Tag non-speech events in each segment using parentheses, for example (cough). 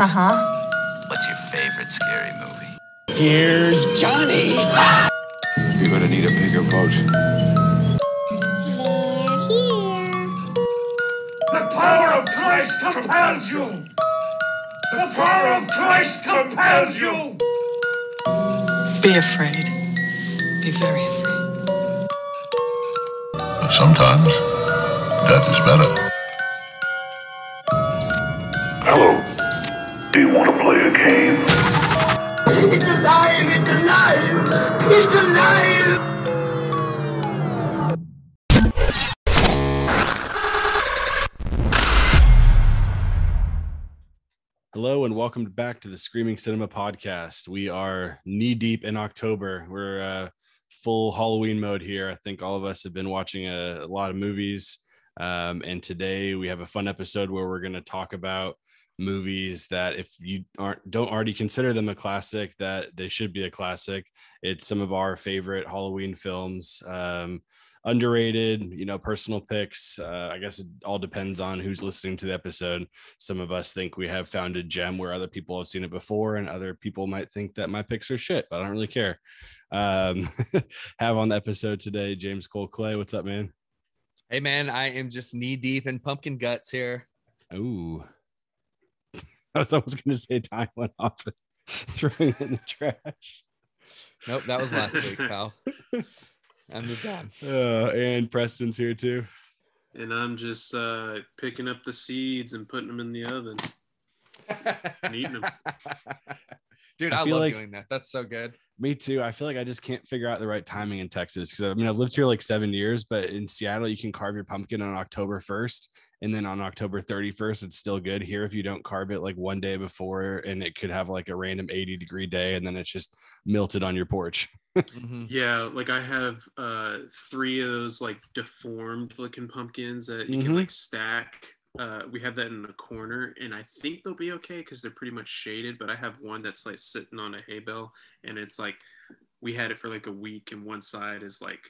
Uh huh. What's your favorite scary movie? Here's Johnny. You're gonna need a bigger boat. The power of Christ compels you. The power of Christ compels you. Be afraid. Be very afraid. But sometimes that is better. Game? It's alive! It's alive! It's alive! Hello and welcome back to the Screaming Cinema Podcast. We are knee deep in October. We're uh, full Halloween mode here. I think all of us have been watching a, a lot of movies, um, and today we have a fun episode where we're going to talk about movies that if you aren't don't already consider them a classic, that they should be a classic. It's some of our favorite Halloween films. Um, underrated you know personal picks uh, i guess it all depends on who's listening to the episode some of us think we have found a gem where other people have seen it before and other people might think that my picks are shit but i don't really care um (laughs) have on the episode today james cole clay what's up man Hey man, I am just knee deep in pumpkin guts here. Ooh. (laughs) i was almost going to say time went off and (laughs) throwing it in the trash Nope, that was last week, (laughs) pal. I moved on. uh, and preston's here too and I'm just uh, picking up the seeds and putting them in the oven. And eating 'em. Dude, I I, love like- doing that. That's so good. Me too. I feel like I just can't figure out the right timing in Texas because I mean I've lived here like seven years, but in Seattle you can carve your pumpkin on October first, and then on October thirty first it's still good. Here, if you don't carve it like one day before, and it could have like a random eighty degree day, and then it's just melted on your porch. (laughs) Mhm. Yeah, like I have uh, three of those like deformed looking pumpkins that you Mhm. can like stack. Uh, we have that in the corner, and I think they'll be okay because they're pretty much shaded. But I have one that's like sitting on a hay bale, and it's like we had it for like a week, and one side is like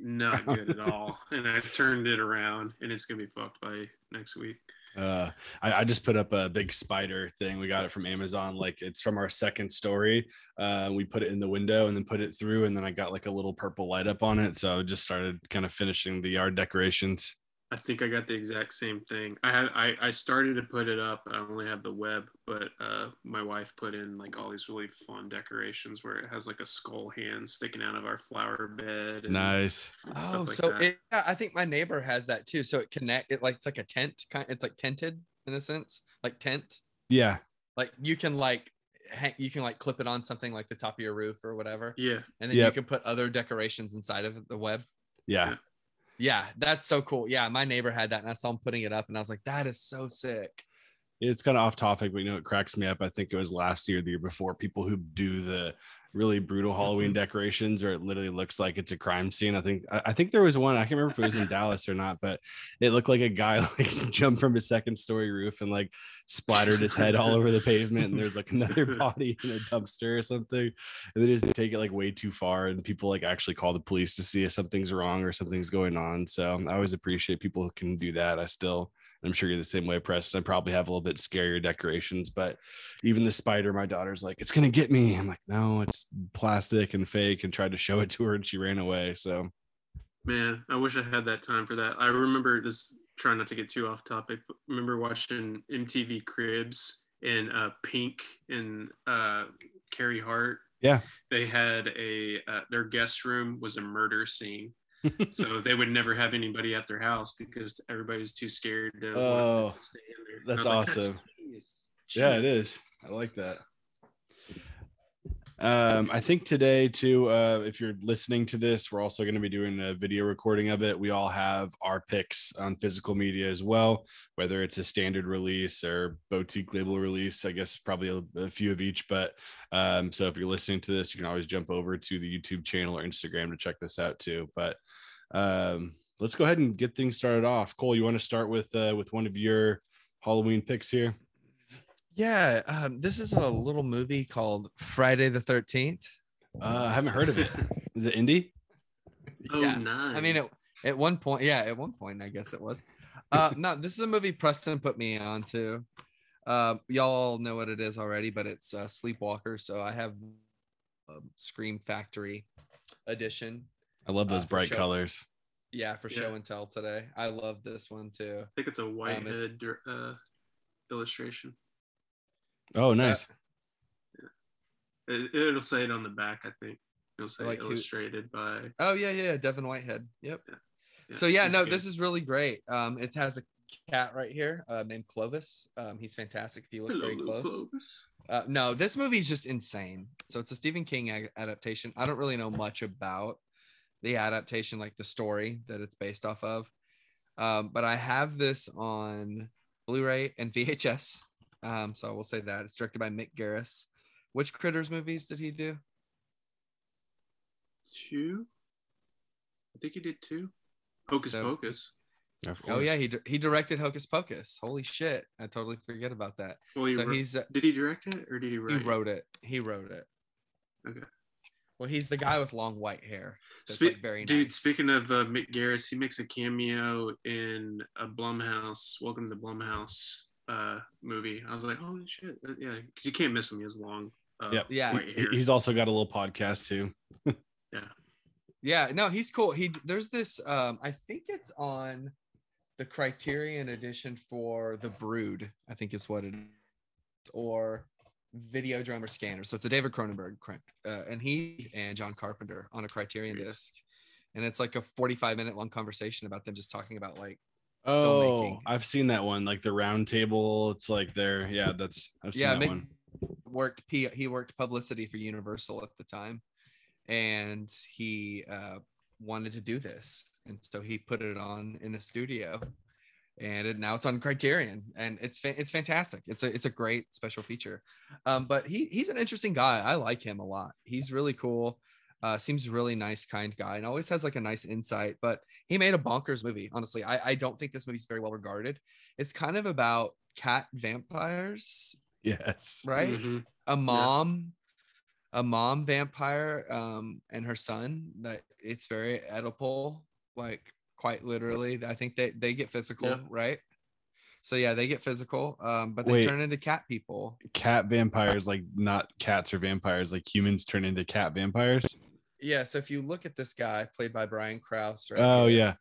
not (laughs) good at all. And I turned it around, and it's gonna be fucked by next week. Uh, I, I just put up a big spider thing. We got it from Amazon. Like it's from our second story. Uh, we put it in the window and then put it through, and then I got like a little purple light up on it. So I just started kind of finishing the yard decorations. I think I got the exact same thing. I had I, I started to put it up. I only have the web, but uh, my wife put in like all these really fun decorations where it has like a skull hand sticking out of our flower bed. and Nice. Oh, like so it, yeah, I think my neighbor has that too. So it connect it like it's like a tent kind. It's like tented in a sense, like tent. Yeah. Like you can like hang, you can like clip it on something like the top of your roof or whatever, yeah, and then Yep. you can put other decorations inside of the web. Yeah. Yeah, that's so cool. Yeah, my neighbor had that, and I saw him putting it up, and I was like, that is so sick. It's kind of off topic, but you know, it cracks me up. I think it was last year, the year before, people who do the really brutal Halloween mm-hmm. decorations, or it literally looks like it's a crime scene. I think, I, I think there was one, I can't remember if it was in Dallas or not, but it looked like a guy (laughs) like jumped from a second story roof and like splattered his head all over the pavement. And there's like another (laughs) body in a dumpster or something. And they just take it like way too far. And people like actually call the police to see if something's wrong or something's going on. So I always appreciate people who can do that. I still, I'm sure you're the same way, Preston. I probably have a little bit scarier decorations, but even the spider, my daughter's like, it's gonna get me. I'm like, no, it's plastic and fake, and tried to show it to her and she ran away. So man, I wish I had that time for that. I remember just trying not to get too off topic. But remember watching MTV Cribs and uh, Pink and uh, Carey Hart. Yeah. they had a uh, their guest room was a murder scene. So they would never have anybody at their house because everybody was too scared to, Oh, to stay in there. That's was like, awesome. genius. yeah, it is. I like that. Um, I think today too, uh, if you're listening to this, we're also going to be doing a video recording of it. We all have our picks on physical media as well, whether it's a standard release or boutique label release. I guess probably a, a few of each. But um, so if you're listening to this, you can always jump over to the YouTube channel or Instagram to check this out too. But um, let's go ahead and get things started off. Cole, you want to start with uh, with one of your Halloween picks here? Yeah, um, this is a little movie called Friday the Thirteenth. Uh, I haven't heard of it. (laughs) Is it indie? Oh, Yeah. nice. I mean, it, at one point, yeah, at one point, I guess it was. Uh, no, this is a movie Preston put me on to. Um, y'all know what it is already, but it's uh, Sleepwalker. So I have um, Scream Factory edition. I love Uh, those for bright sure. colors. Yeah, for Yeah. show and tell today. I love this one too. I think it's a Um, Whitehead dir- uh, illustration. Oh, What's nice. that? It, it'll say it on the back. I think it'll say Like who- illustrated by. Oh yeah, yeah, Devon Whitehead. Yep. yeah, so yeah, no, good. this is really great. Um, it has a cat right here uh, named Clovis. Um, he's fantastic. If you look Hello, very close. Clovis. Uh, no, this movie's just insane. So it's a Stephen King a- adaptation. I don't really know much about the adaptation, like the story that it's based off of. Um, but I have this on Blu-ray and (laughs) VHS. Um, so I will say that it's directed by Mick Garris. Which Critters movies did he do? Two. I think he did two. Hocus So- Pocus. Oh yeah, he he directed Hocus Pocus. Holy shit, I totally forget about that. Well, he so wrote- he's uh, did he direct it or did he he write? it? wrote it. He wrote it. Okay. Well, he's the guy with long white hair. That's Spe- like very Dude, nice. speaking of uh, Mick Garris, he makes a cameo in a Blumhouse, Welcome to the Blumhouse uh, movie. I was like, oh shit, uh, yeah, because you can't miss him. He has long, uh, Yep. Yeah. white He- He's also got a little podcast too. (laughs) Yeah, yeah. no, he's cool. He there's this um I think it's on the Criterion edition for The Brood, I think is what it is, or Videodrome or Scanner. So it's a David Cronenberg uh, and he and John Carpenter on a Criterion disc. And it's like a 45 minute long conversation about them just talking about like Oh. I've seen that one, like the round table. It's like there. Yeah, that's I've seen yeah, that Mick one. worked P he worked publicity for Universal at the time, and he uh, wanted to do this, and so he put it on in a studio, and it, now it's on Criterion, and it's fa- it's fantastic. It's a it's a great special feature, um, but he he's an interesting guy. I like him a lot. He's really cool. Uh, seems really nice, kind guy, and always has like a nice insight. But he made a bonkers movie. Honestly, I, I don't think this movie's very well regarded. It's kind of about cat vampires Yes. right? Mhm. A mom, a mom vampire, um, and her son. That it's very Oedipal, like quite literally. I think they they get physical, Yeah. right? So yeah, they get physical, um, but they Wait. turn into cat people. Cat vampires, like not cats or vampires, like humans turn into cat vampires. Yeah. So if you look at this guy played by Brian Krause, right? Oh here, yeah.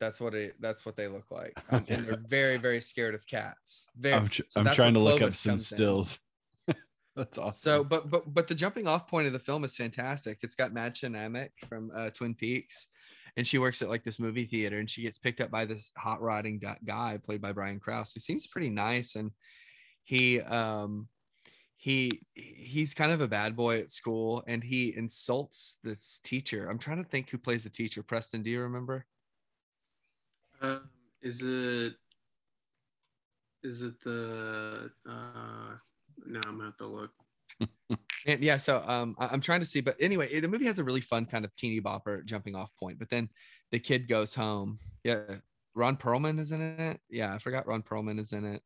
that's what it. That's what they look like, (laughs) um, and they're very very scared of cats. Very, I'm, tr- so I'm trying to look up some stills. (laughs) that's awesome. So, but but but the jumping off point of the film is fantastic. It's got Mädchen Amick from uh, Twin Peaks, and she works at like this movie theater, and she gets picked up by this hot rodding guy played by Brian Krause, who seems pretty nice, and he um he he's kind of a bad boy at school, and he insults this teacher. I'm trying to think who plays the teacher. Preston, do you remember? Um, is it? Is it the? Uh, no, I'm gonna have to look. (laughs) And yeah, so um, I'm trying to see, but anyway, the movie has a really fun kind of teeny bopper jumping off point. But then the kid goes home. Yeah, Ron Perlman is in it. Yeah, I forgot Ron Perlman is in it.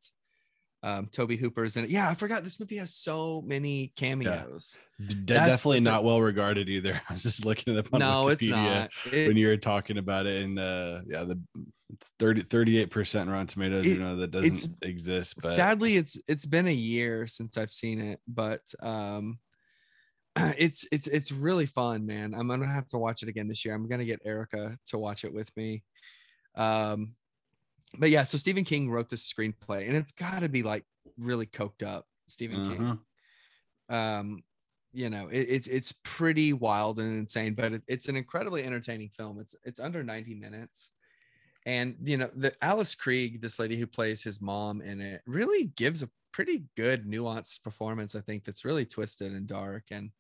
Um, Tobe Hooper is in it. Yeah, I forgot this movie has so many cameos. D- that's definitely not well regarded either. (laughs) I was just looking it up on No, it's Wikipedia not. It- when you were talking about it, and uh, yeah, the 30 38 percent Rotten Tomatoes. It- you know that doesn't exist, but sadly it's it's been a year since i've seen it but um (clears throat) it's it's it's really fun man i'm gonna have to watch it again this year i'm gonna get erica to watch it with me um but yeah so stephen king wrote this screenplay and it's got to be like really coked up stephen king Mhm. um you know it, it's it's pretty wild and insane but it, it's an incredibly entertaining film it's it's under 90 minutes and you know the alice krige this lady who plays his mom in it really gives a pretty good nuanced performance i think that's really twisted and dark and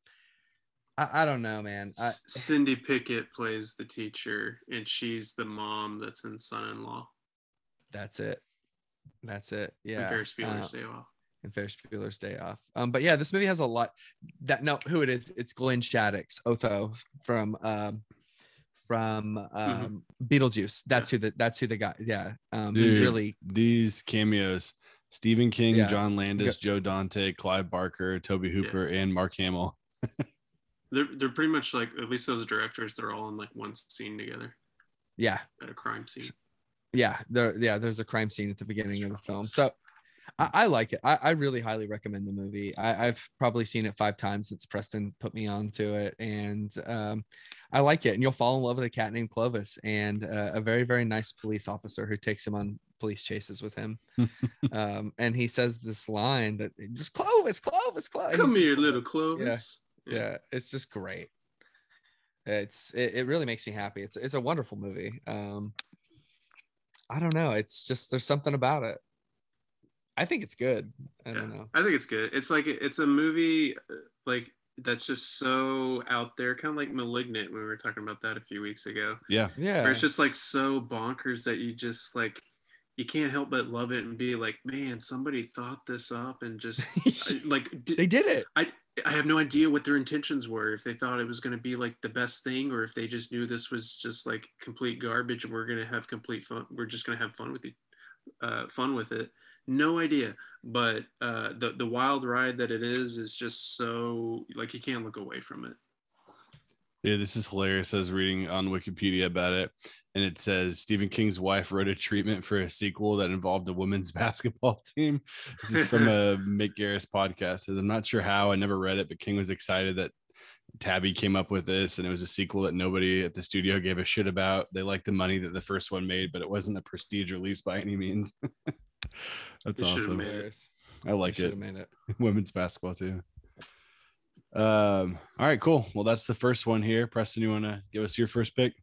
i, I don't know man I, S- Cindy Pickett plays the teacher, and she's the mom that's in Son-in-Law. That's it that's it Yeah. and yeah Ferris Bueller's uh, Day Off. and Ferris Bueller's Day Off. Um, but yeah, this movie has a lot. That no, who it is? It's Glenn Shadix, Otho from um, from um, Beetlejuice. That's who the that's who the guy. Yeah, um, Dude, really. these cameos: Stephen King, Yeah. John Landis, Joe Dante, Clive Barker, Tobe Hooper, and Mark Hamill. (laughs) They're they're pretty much like at least those directors. They're all in like one scene together Yeah, at a crime scene. Yeah, there. Yeah, there's a crime scene at the beginning of the film. So, I, I like it. I, I really highly recommend the movie. I, I've probably seen it five times since Preston put me onto it, and um, I like it. And you'll fall in love with a cat named Clovis and uh, a very very nice police officer who takes him on police chases with him. (laughs) um, and he says this line that just Clovis, Clovis, Clovis. Come here, just little like- Clovis. yeah it's just great it's it, it really makes me happy it's it's a wonderful movie um i don't know it's just there's something about it i think it's good i don't know I think it's good. It's like it's a movie uh, like that's just so out there, kind of like Malignant when we were talking about that a few weeks ago. Yeah. yeah Where it's just like so bonkers that you just like you can't help but love it and be like, man, somebody thought this up and just (laughs) like d- they did it I I have no idea what their intentions were. If they thought it was going to be like the best thing, or if they just knew this was just like complete garbage, and we're going to have complete fun. We're just going to have fun with it, uh, fun with it. No idea. But uh, the the wild ride that it is is just so like you can't look away from it. Yeah, this is hilarious. I was reading on Wikipedia about it, and it says Stephen King's wife wrote a treatment for a sequel that involved a women's (laughs) basketball team. This is from a Mick Garris podcast. It Says I'm not sure how. I never read it, but King was excited that Tabby came up with this, and it was a sequel that nobody at the studio gave a shit about. They liked the money that the first one made, but it wasn't a prestige release by any means. (laughs) That's awesome. I like it. made it (laughs) women's basketball too. Um, all right, cool. Well, that's the first one here. Preston, you want to give us your first pick?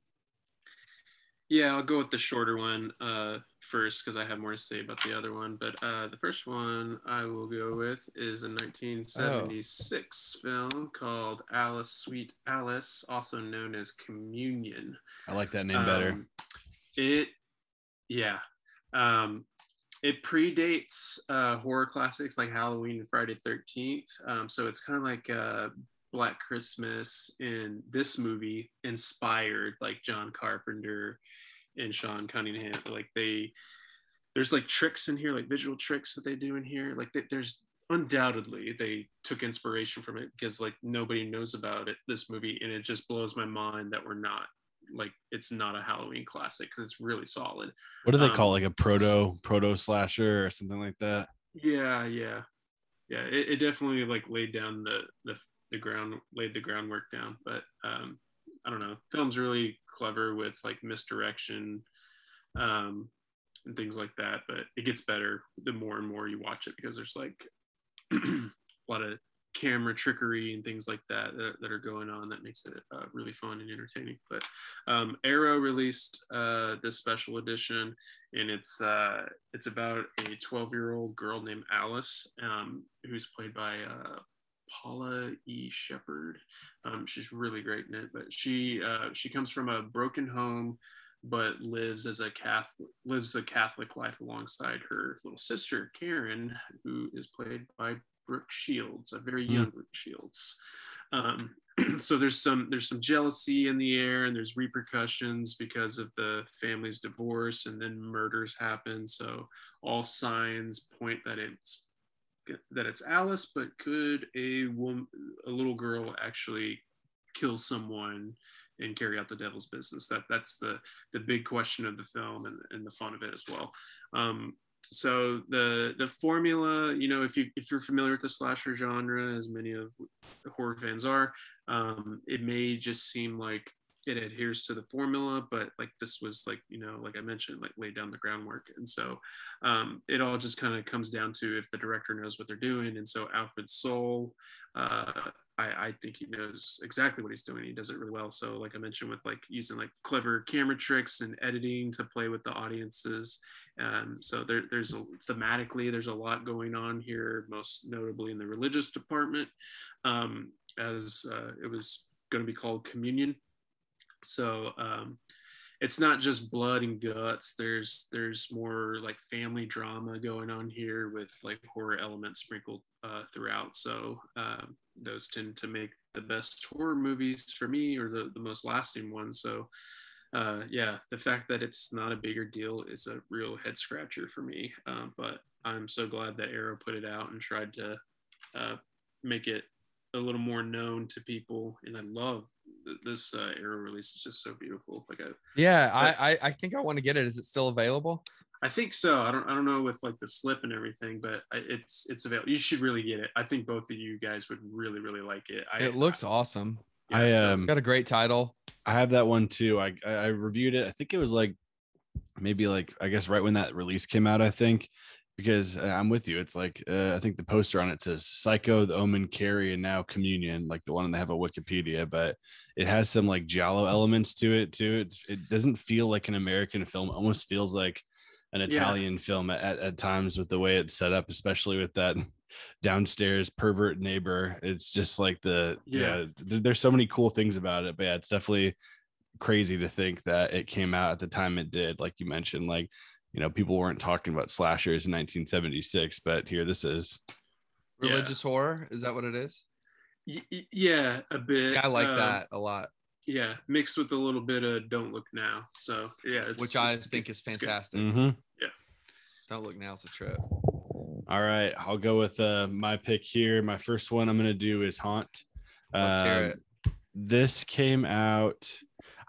Yeah, I'll go with the shorter one uh, first because I have more to say about the other one. But uh, the first one I will go with is a 1976 film called Alice Sweet Alice, also known as Communion. I like that name better. Um, it, yeah. Um, it predates uh, horror classics like Halloween and Friday Thirteenth. Um, so it's kind of like uh, Black Christmas. In this movie, inspired like John Carpenter and Sean Cunningham. Like they, there's like tricks in here, like visual tricks that they do in here. Like they, there's undoubtedly they took inspiration from it because like nobody knows about it. This movie, and it just blows my mind that we're not like it's not a Halloween classic because it's really solid. What do they um, call it? like a proto proto slasher or something like that? Yeah, yeah, yeah. It, it definitely like laid down the the the ground, laid the groundwork down. But um, I don't know. Film's really clever with like misdirection, um, and things like that. But it gets better the more and more you watch it because there's like (clears throat) a lot of camera trickery and things like that that, that are going on that makes it uh, really fun and entertaining. But um, arrow released uh, this special edition and it's uh, it's about a 12 year old girl named alice um, who's played by uh, paula e. Sheppard um, she's really great in it but she uh, she comes from a broken home but lives as a Catholic lives a Catholic life alongside her little sister Karen, who is played by Brooke Shields, a very young Brooke Shields. Um, (clears throat) so there's some there's some jealousy in the air, and there's repercussions because of the family's divorce, and then murders happen. So all signs point that it's that it's Alice, but could a woman, a little girl, actually kill someone and carry out the devil's business. That that's the the big question of the film and, and the fun of it as well. Um, so the the formula, you know, if you if you're familiar with the slasher genre, as many of horror fans are, um, it may just seem like it adheres to the formula, but like this was like you know, like I mentioned, like laid down the groundwork, and so um, it all just kind of comes down to if the director knows what they're doing. And so Alfred Sole, uh, I, I think he knows exactly what he's doing. He does it really well. So like I mentioned, with like using like clever camera tricks and editing to play with the audiences. Um, so there, there's a, thematically there's a lot going on here, most notably in the religious department, um, as uh, it was going to be called communion. So um, it's not just blood and guts. There's there's more like family drama going on here with like horror elements sprinkled uh, throughout. So um, those tend to make the best horror movies for me, or the, the most lasting ones. So uh, yeah, the fact that it's not a bigger deal is a real head scratcher for me. Um, but I'm so glad that Arrow put it out and tried to uh, make it a little more known to people. And I love this uh, Arrow release. is just so beautiful. Like I, Yeah, I, I I think I want to get it. Is it still available? I think so. I don't I don't know with like the slip and everything, but I- it's it's available. You should really get it. I think both of you guys would really really like it. I, It looks awesome. yeah, I so- um Got a great title. I have that one too. I, I I reviewed it. I think it was like maybe like I guess right when that release came out. I think because uh, I'm with you. It's like uh, I think the poster on it says Psycho, The Omen, Carrie, and now Communion, like the one that have a Wikipedia, but it has some like Giallo elements to it too. It it doesn't feel like an American film. It almost feels like an Yeah. Italian film at, at, at times with the way it's set up, especially with that (laughs) downstairs pervert neighbor. It's just like the yeah. Yeah. th- there's so many cool things about it, but yeah, it's definitely crazy to think that it came out at the time it did. Like you mentioned, like you know, people weren't talking about slashers in 1976, but here this is. Yeah. Religious horror. Is that what it is? Y- y- yeah, a bit. Yeah, I like uh, that a lot, Yeah, mixed with a little bit of "Don't Look Now." So yeah, it's, which I it's- think is it's good. fantastic. Yeah, Don't look Now" is a trip. All right, I'll go with uh, my pick here. My first one I'm going to do is Haunt. Let's hear Um, it. This came out.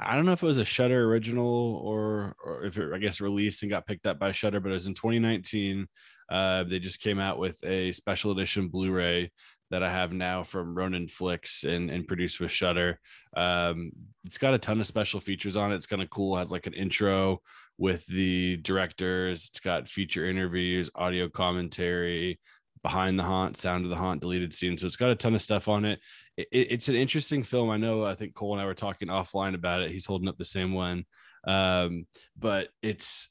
I don't know if it was a Shudder original or or if it I guess released and got picked up by Shudder, but it was in 2019. Uh, they just came out with a special edition Blu-ray that I have now from Ronin Flix and, and produced with Shudder. Um, it's got a ton of special features on it. It's kind of cool. It has like an intro with the directors. It's got feature interviews, audio commentary, behind the haunt, sound of the haunt, deleted scenes. So it's got a ton of stuff on it. it. It's an interesting film. I know. I think Cole and I were talking offline about it. He's holding up the same one. Um, but it's.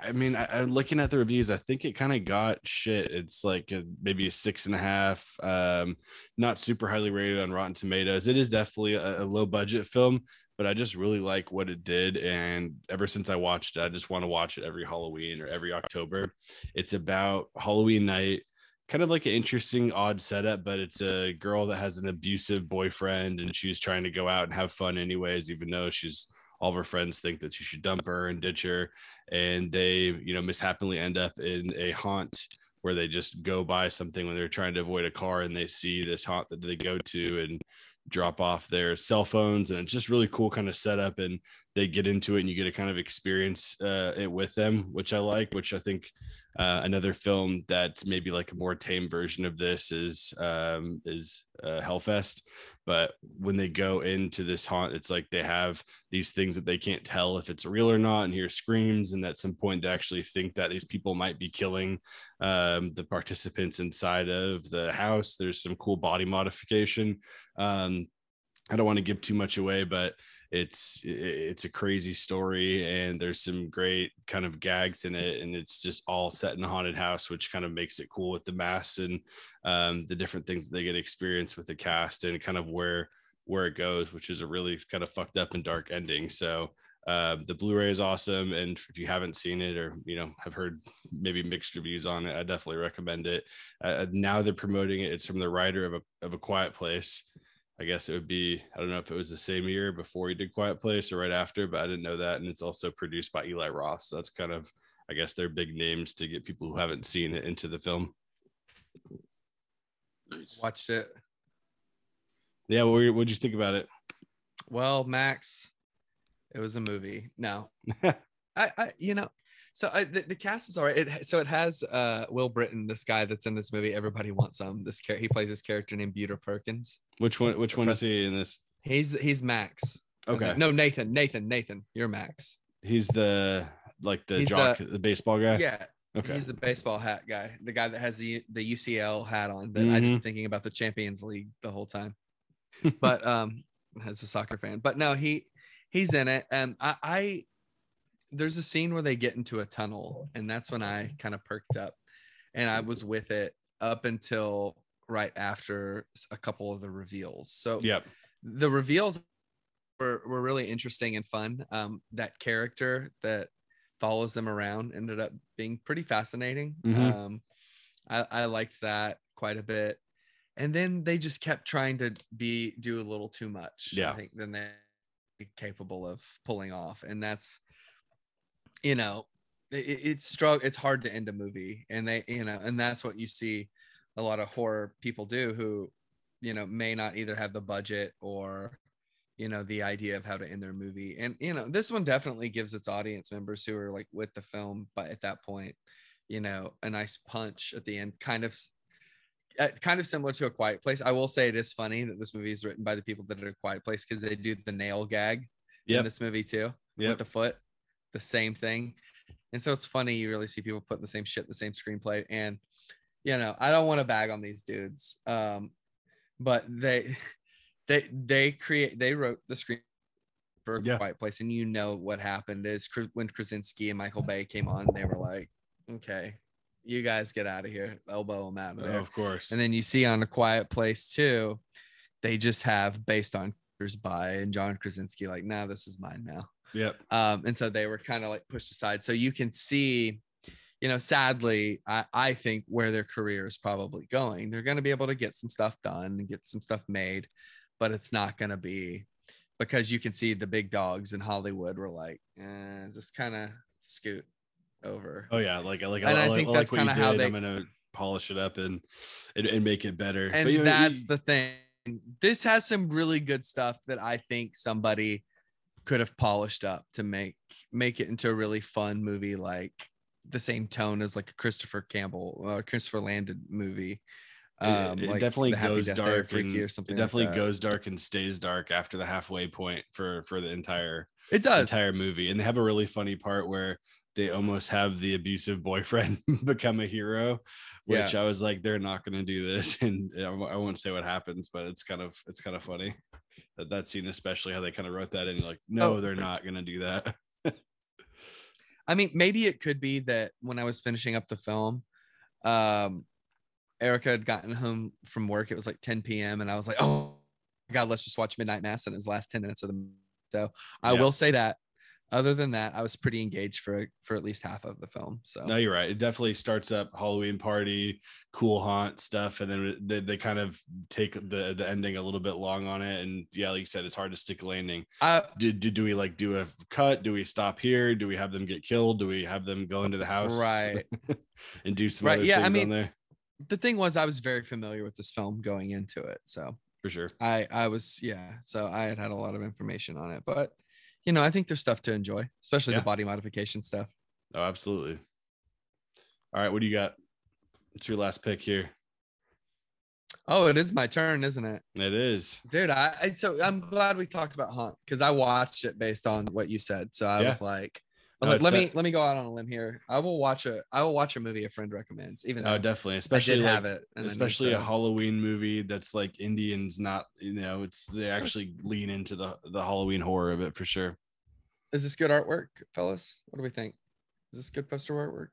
I mean, I, I'm looking at the reviews. I think it kind of got shit. It's like a, maybe a six and a half. Um, not super highly rated on Rotten Tomatoes. It is definitely a, a low budget film, but I just really like what it did. And ever since I watched it, I just want to watch it every Halloween or every October. It's about Halloween night, kind of like an interesting, odd setup, but it's a girl that has an abusive boyfriend and she's trying to go out and have fun anyways, even though she's all of her friends think that she should dump her and ditch her. And they, you know, mishappily end up in a haunt where they just go by something when they're trying to avoid a car and they see this haunt that they go to and drop off their cell phones and it's just really cool kind of setup and they get into it and you get to kind of experience uh, it with them which i like which i think uh, another film that's maybe like a more tame version of this is um, is uh, hellfest but when they go into this haunt it's like they have these things that they can't tell if it's real or not and hear screams and at some point they actually think that these people might be killing um, the participants inside of the house. There's some cool body modification. Um, I don't want to give too much away, but it's it's a crazy story and there's some great kind of gags in it and it's just all set in a haunted house which kind of makes it cool with the masks and um, the different things that they get experience with the cast and kind of where where it goes which is a really kind of fucked up and dark ending. So uh, the blu-ray is awesome and if you haven't seen it or you know have heard maybe mixed reviews on it i definitely recommend it. Uh, now they're promoting it it's from the writer of a, of a quiet place I guess it would be, I don't know if it was the same year before he did Quiet Place or right after, but I didn't know that. And it's also produced by Eli Roth. So that's kind of, I guess, their big names to get people who haven't seen it into the film. Watched it. Yeah. What would you think about it? Well, Max, it was a movie. No, (laughs) I, I, you know, so I, the, the cast is all right. It, so it has uh Will Brittain, this guy that's in this movie. Everybody wants him. This character, he plays this character named Buter Perkins. Which one? Which one is he in this? He's he's Max. Okay. No, Nathan. Nathan. Nathan. You're Max. He's the like the He's jock, the- the, baseball guy. Yeah. Okay. He's the baseball hat guy, the guy that has the the UCL hat on. That I just Mhm. thinking about the Champions League the whole time. (laughs) but um, as a soccer fan, but no, he he's in it, and I, I there's a scene where they get into a tunnel, and that's when I kind of perked up, and I was with it up until right after a couple of the reveals. So Yep. the reveals were, were really interesting and fun. Um, that character that follows them around ended up being pretty fascinating. Mhm. Um, I, I liked that quite a bit. And then they just kept trying to be do a little too much. Yeah. I think than they're capable of pulling off. And that's, you know, it, it's struggle. It's hard to end a movie, and they, you know, and that's what you see a lot of horror people do who, you know, may not either have the budget or, you know the idea of how to end their movie and you know this one definitely gives its audience members who are like with the film but at that point you know a nice punch at the end kind of uh, kind of similar to a quiet place i will say it is funny that this movie is written by the people that did a quiet place because they do the nail gag in this movie too Yep. with the foot the same thing. And so it's funny you really see people putting the same shit in the same screenplay. And you know i don't want to bag on these dudes um but they (laughs) they they create they wrote the screen for a Yeah. quiet place and you know what happened is when krasinski and michael bay came on they were like okay you guys get out of here. Elbow them out of Oh, of course. and then you see on a quiet place too they just have based on by and john krasinski like now this is mine now yep. um, and so they were kind of like pushed aside. So you can see, you know, sadly, I, I think where their career is probably going. They're going to be able to get some stuff done and get some stuff made, but it's not going to be because you can see the big dogs in Hollywood were like, eh, just kind of scoot over. Oh yeah, like like And I like, think like that's what you kinda how they- I'm gonna polish it up and and, and make it better. and But, you know, that's you- the thing. This has some really good stuff that I think somebody could have polished up to make make it into a really fun movie, like the same tone as like a Christopher Campbell or Christopher Landon movie. it- Um, it, like definitely goes dark and or something. it definitely that. goes dark and stays dark after the halfway point for for the entire It does. entire movie. And they have a really funny part where they almost have the abusive boyfriend (laughs) become a hero, which I was like, they're not going to do this, (laughs) and I won't say what happens, but it's kind of it's kind of funny that that scene, especially how they kind of wrote that in, like, no, Oh. they're not going to do that. I mean, maybe it could be that when I was finishing up the film, um, Erica had gotten home from work. It was like 10 p.m. and I was like, oh my God, let's just watch Midnight Mass in his last 10 minutes of the so I Yeah. will say that. Other than that, I was pretty engaged for for at least half of the film. So No, you're right. It definitely starts up Halloween party, cool haunt stuff, and then they, they kind of take the the ending a little bit long on it. And yeah, like you said, it's hard to stick a landing. I Do, do, do we like do a cut? Do we stop here? Do we have them get killed? Do we have them go into the house? right. (laughs) and do some Right, yeah, I mean- there The thing was I was very familiar with this film going into it. So for sure. I I was yeah, so I had had a lot of information on it. But you know, I think there's stuff to enjoy, especially Yeah. the body modification stuff. Oh, absolutely. All right, what do you got? It's your last pick here. Oh, it is my turn, isn't it? It is. dude I, I so i'm glad we talked about hunt because i watched it based on what you said so i Yeah. was like No, like, let de- me let me go out on a limb here i will watch a i will watch a movie a friend recommends even Oh, though definitely. i Especially did like, have it and especially a Halloween movie that's like Indians, not you know, it's they actually lean into the the Halloween horror of it for sure. is this good artwork fellas what do we think is this good poster artwork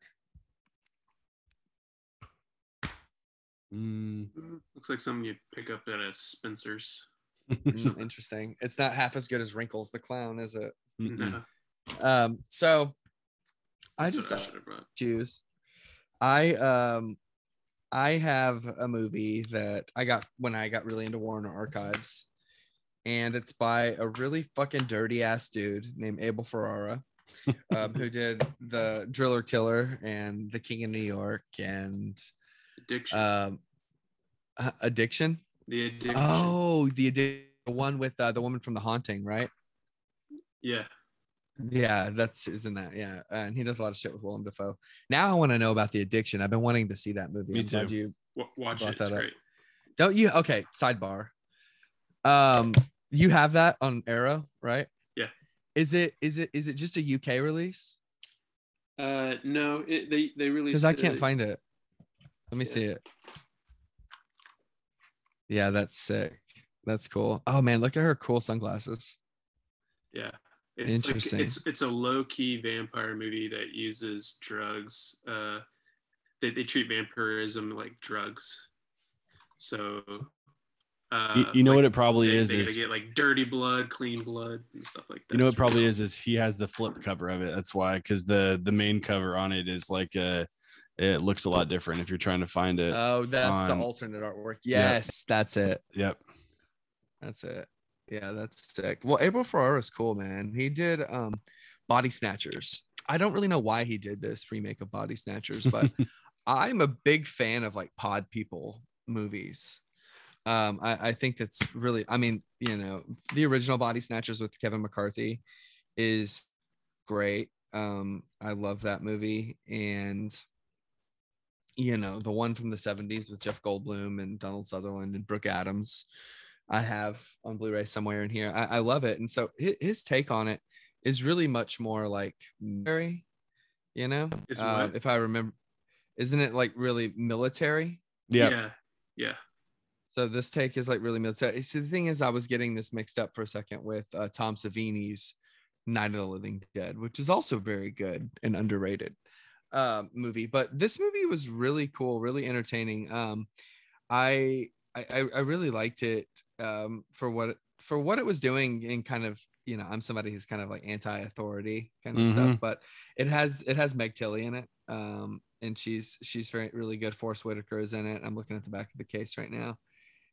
Mm, Looks like something you'd pick up at a Spencer's. Mm, interesting it's not half as good as wrinkles the clown is it mm-mm. No, um so i that's just I have choose. I um I have a movie that I got when I got really into Warner Archives, and it's by a really fucking dirty ass dude named Abel Ferrara, (laughs) um, who did the Driller Killer and The King of New York and Addiction. um uh, Addiction. the addiction. Oh, the addiction, the one with uh, the woman from The Haunting, right? yeah. Yeah, that's isn't that yeah, and he does a lot of shit with Willem Dafoe. Now I want to know about the addiction. I've been wanting to see that movie. Me too. You W- watch it. that It's up. great. don't you? Okay, sidebar. Um, you have that on Arrow, right? Yeah. Is it is it is it just a UK release? Uh, no, it, they they released. Because I can't it- find it. Let me Yeah. see it. Yeah, that's sick. That's cool. Oh man, look at her cool sunglasses. Yeah. It's Interesting. Like, it's it's a low key vampire movie that uses drugs. Uh, they they treat vampirism like drugs. So. Uh, You, you know what it probably they, is they is get like dirty blood, clean blood, and stuff like that. you know what It's probably is is he has the flip cover of it. That's why because the the main cover on it is like a it looks a lot different if you're trying to find it. Oh, that's on- the alternate artwork. Yeah. Yes, that's it. yep. That's it. Yeah, that's sick. Well, Abel Ferrara is cool, man. He did um Body Snatchers. I don't really know why he did this remake of Body Snatchers, but (laughs) I'm a big fan of like pod people movies. Um, I, I think that's really, I mean, you know, the original Body Snatchers with Kevin McCarthy is great. Um, I love that movie. And, you know, the one from the 70s with Jeff Goldblum and Donald Sutherland and Brooke Adams, I have on Blu ray somewhere in here. I, I love it. And so his, his take on it is really much more like very, you know, uh, if I remember, isn't it like really military? Yeah. Yeah. Yeah. So this take is like really military. See, the thing is, I was getting this mixed up for a second with uh, Tom Savini's Night of the Living Dead, which is also very good and underrated uh, movie. But this movie was really cool, really entertaining. Um, I, I I really liked it um, for what for what it was doing and kind of you know I'm somebody who's kind of like anti-authority kind of stuff, Mhm. but it has it has Meg Tilly in it, um, and she's she's very really good. Forest Whitaker is in it. I'm looking at the back of the case right now,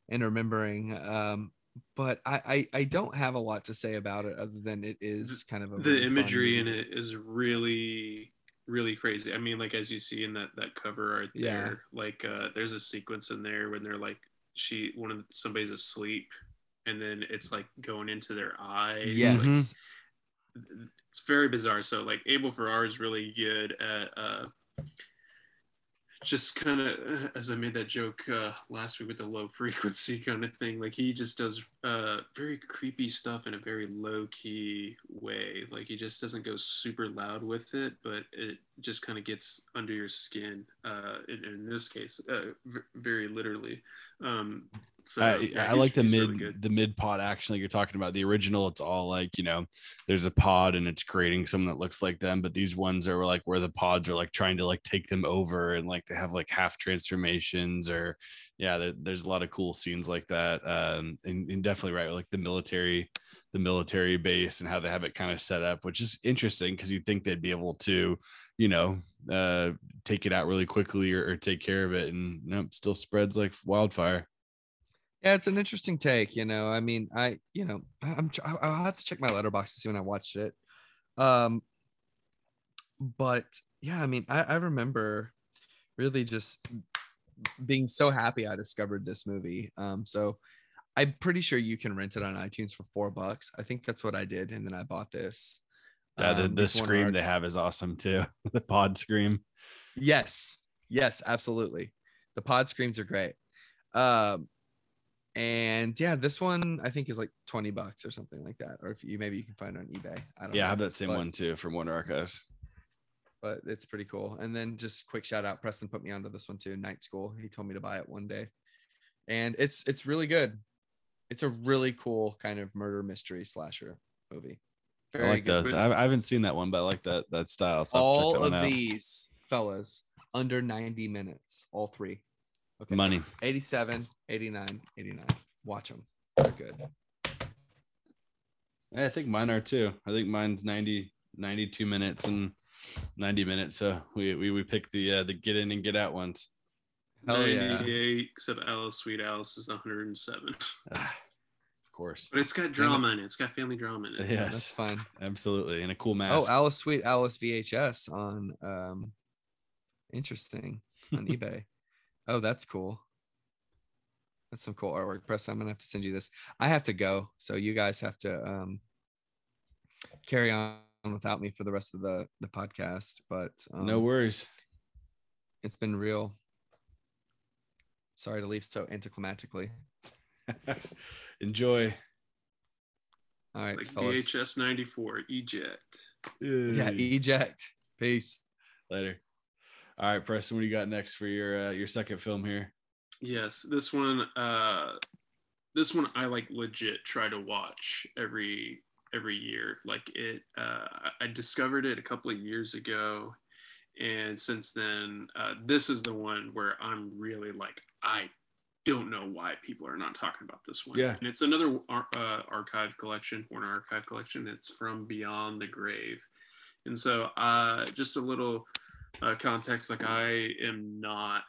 and remembering. Um, but I, I I don't have a lot to say about it other than it is kind of a the really imagery in it is really really crazy i mean like as you see in that that cover art Yeah. like uh there's a sequence in there when they're like she one of somebody's asleep and then it's like going into their eyes Yes. like, Mhm. it's very bizarre so like abel ferrar is really good at uh just kind of as i made that joke uh last week with the low (laughs) frequency kind of thing like he just does uh very creepy stuff in a very low key way. Like he just doesn't go super loud with it but it just kind of gets under your skin uh in, in this case uh very literally. Um so I, yeah, I like the mid really the mid pod action like you're talking about. The original, it's all like you know, there's a pod and it's creating someone that looks like them. But these ones are like where the pods are like trying to like take them over and like they have like half transformations or yeah, there, there's a lot of cool scenes like that. Um, and, and definitely right, like the military, the military base and how they have it kind of set up, which is interesting because you'd think they'd be able to, you know, uh, take it out really quickly or, or take care of it, and nope, still spreads like wildfire. Yeah, it's an interesting take. You know, I mean, I, you know, I'm, I'll have to check my letterboxd to see when I watched it. Um, but yeah, I mean, I, I remember really just being so happy I discovered this movie. Um, so I'm pretty sure you can rent it on iTunes for four bucks. I think that's what I did, and then I bought this. Yeah, the, Um, the scream they have is awesome too. (laughs) the pod scream. Yes. Yes, absolutely. The pod screams are great. Um and yeah, this one I think is like 20 bucks or something like that. Or if you maybe you can find it on eBay. I don't Yeah, I have that same but- one too from Warner Archives. But it's pretty cool. And then just quick shout out, Preston put me onto this one too. Night School. He told me to buy it one day. And it's it's really good. It's a really cool kind of murder mystery slasher movie. I like those. I, I haven't seen that one, but I like that that style. So I'll have to check all of out. these fellas under 90 minutes all three okay money. 87 89 89 watch them they're good I think mine are too. I think mine's 90, 92 minutes and 90 minutes. So we we, we pick the uh, the get in and get out ones. Hell yeah. 98 except alice sweet alice is 107 Ah, of course. but it's got drama in it it's got family drama in it that's Yes, fine absolutely. And a cool match. oh alice sweet alice vhs on um interesting on (laughs) ebay oh that's cool that's some cool artwork press i'm gonna have to send you this i have to go so you guys have to um carry on without me for the rest of the the podcast but um, no worries. It's been real. Sorry to leave so anticlimactically. (laughs) Enjoy. All right, like fellas. vhs 94 eject Yeah, eject. Peace. Later. All right, Preston, what do you got next for your uh, your second film here? Yes, this one uh this one I like legit try to watch every every year. Like it uh I discovered it a couple of years ago and since then uh this is the one where I'm really like I don't know why people are not talking about this one. Yeah. And it's another ar- uh, archive collection, Warner Archive collection. It's from Beyond the Grave. And so uh just a little uh, context like i am not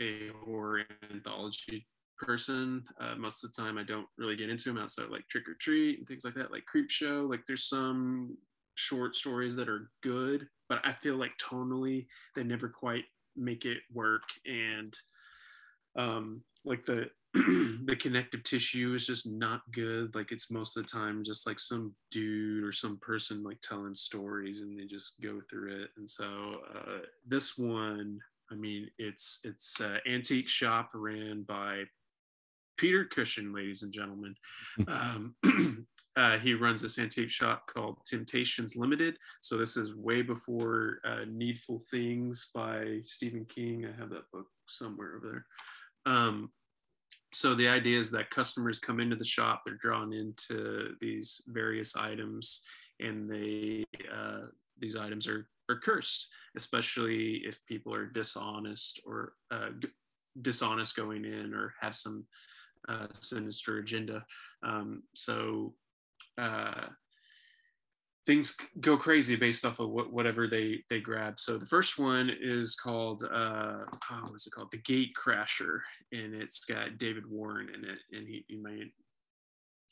a horror anthology person. Uh, most of the time i don't really get into them outside of like trick or treat and things like that like creep show. Like there's some short stories that are good but i feel like tonally they never quite make it work. And um like the (clears throat) the connective tissue is just not good. Like it's most of the time just like some dude or some person like telling stories and they just go through it. And so uh this one i mean it's it's uh, antique shop ran by peter cushing ladies and gentlemen. (laughs) Um (clears throat) uh, he runs this antique shop called temptations limited. So this is way before uh, needful things by stephen king. I have that book somewhere over there. Um, so the idea is that customers come into the shop they're drawn into these various items and they uh, these items are, are cursed especially if people are dishonest or uh, g- dishonest going in or have some uh, sinister agenda. Um, so uh, things go crazy based off of what, whatever they they grab. So the first one is called uh, oh, what's it called? The Gate Crasher, and it's got David Warner in it, and he you may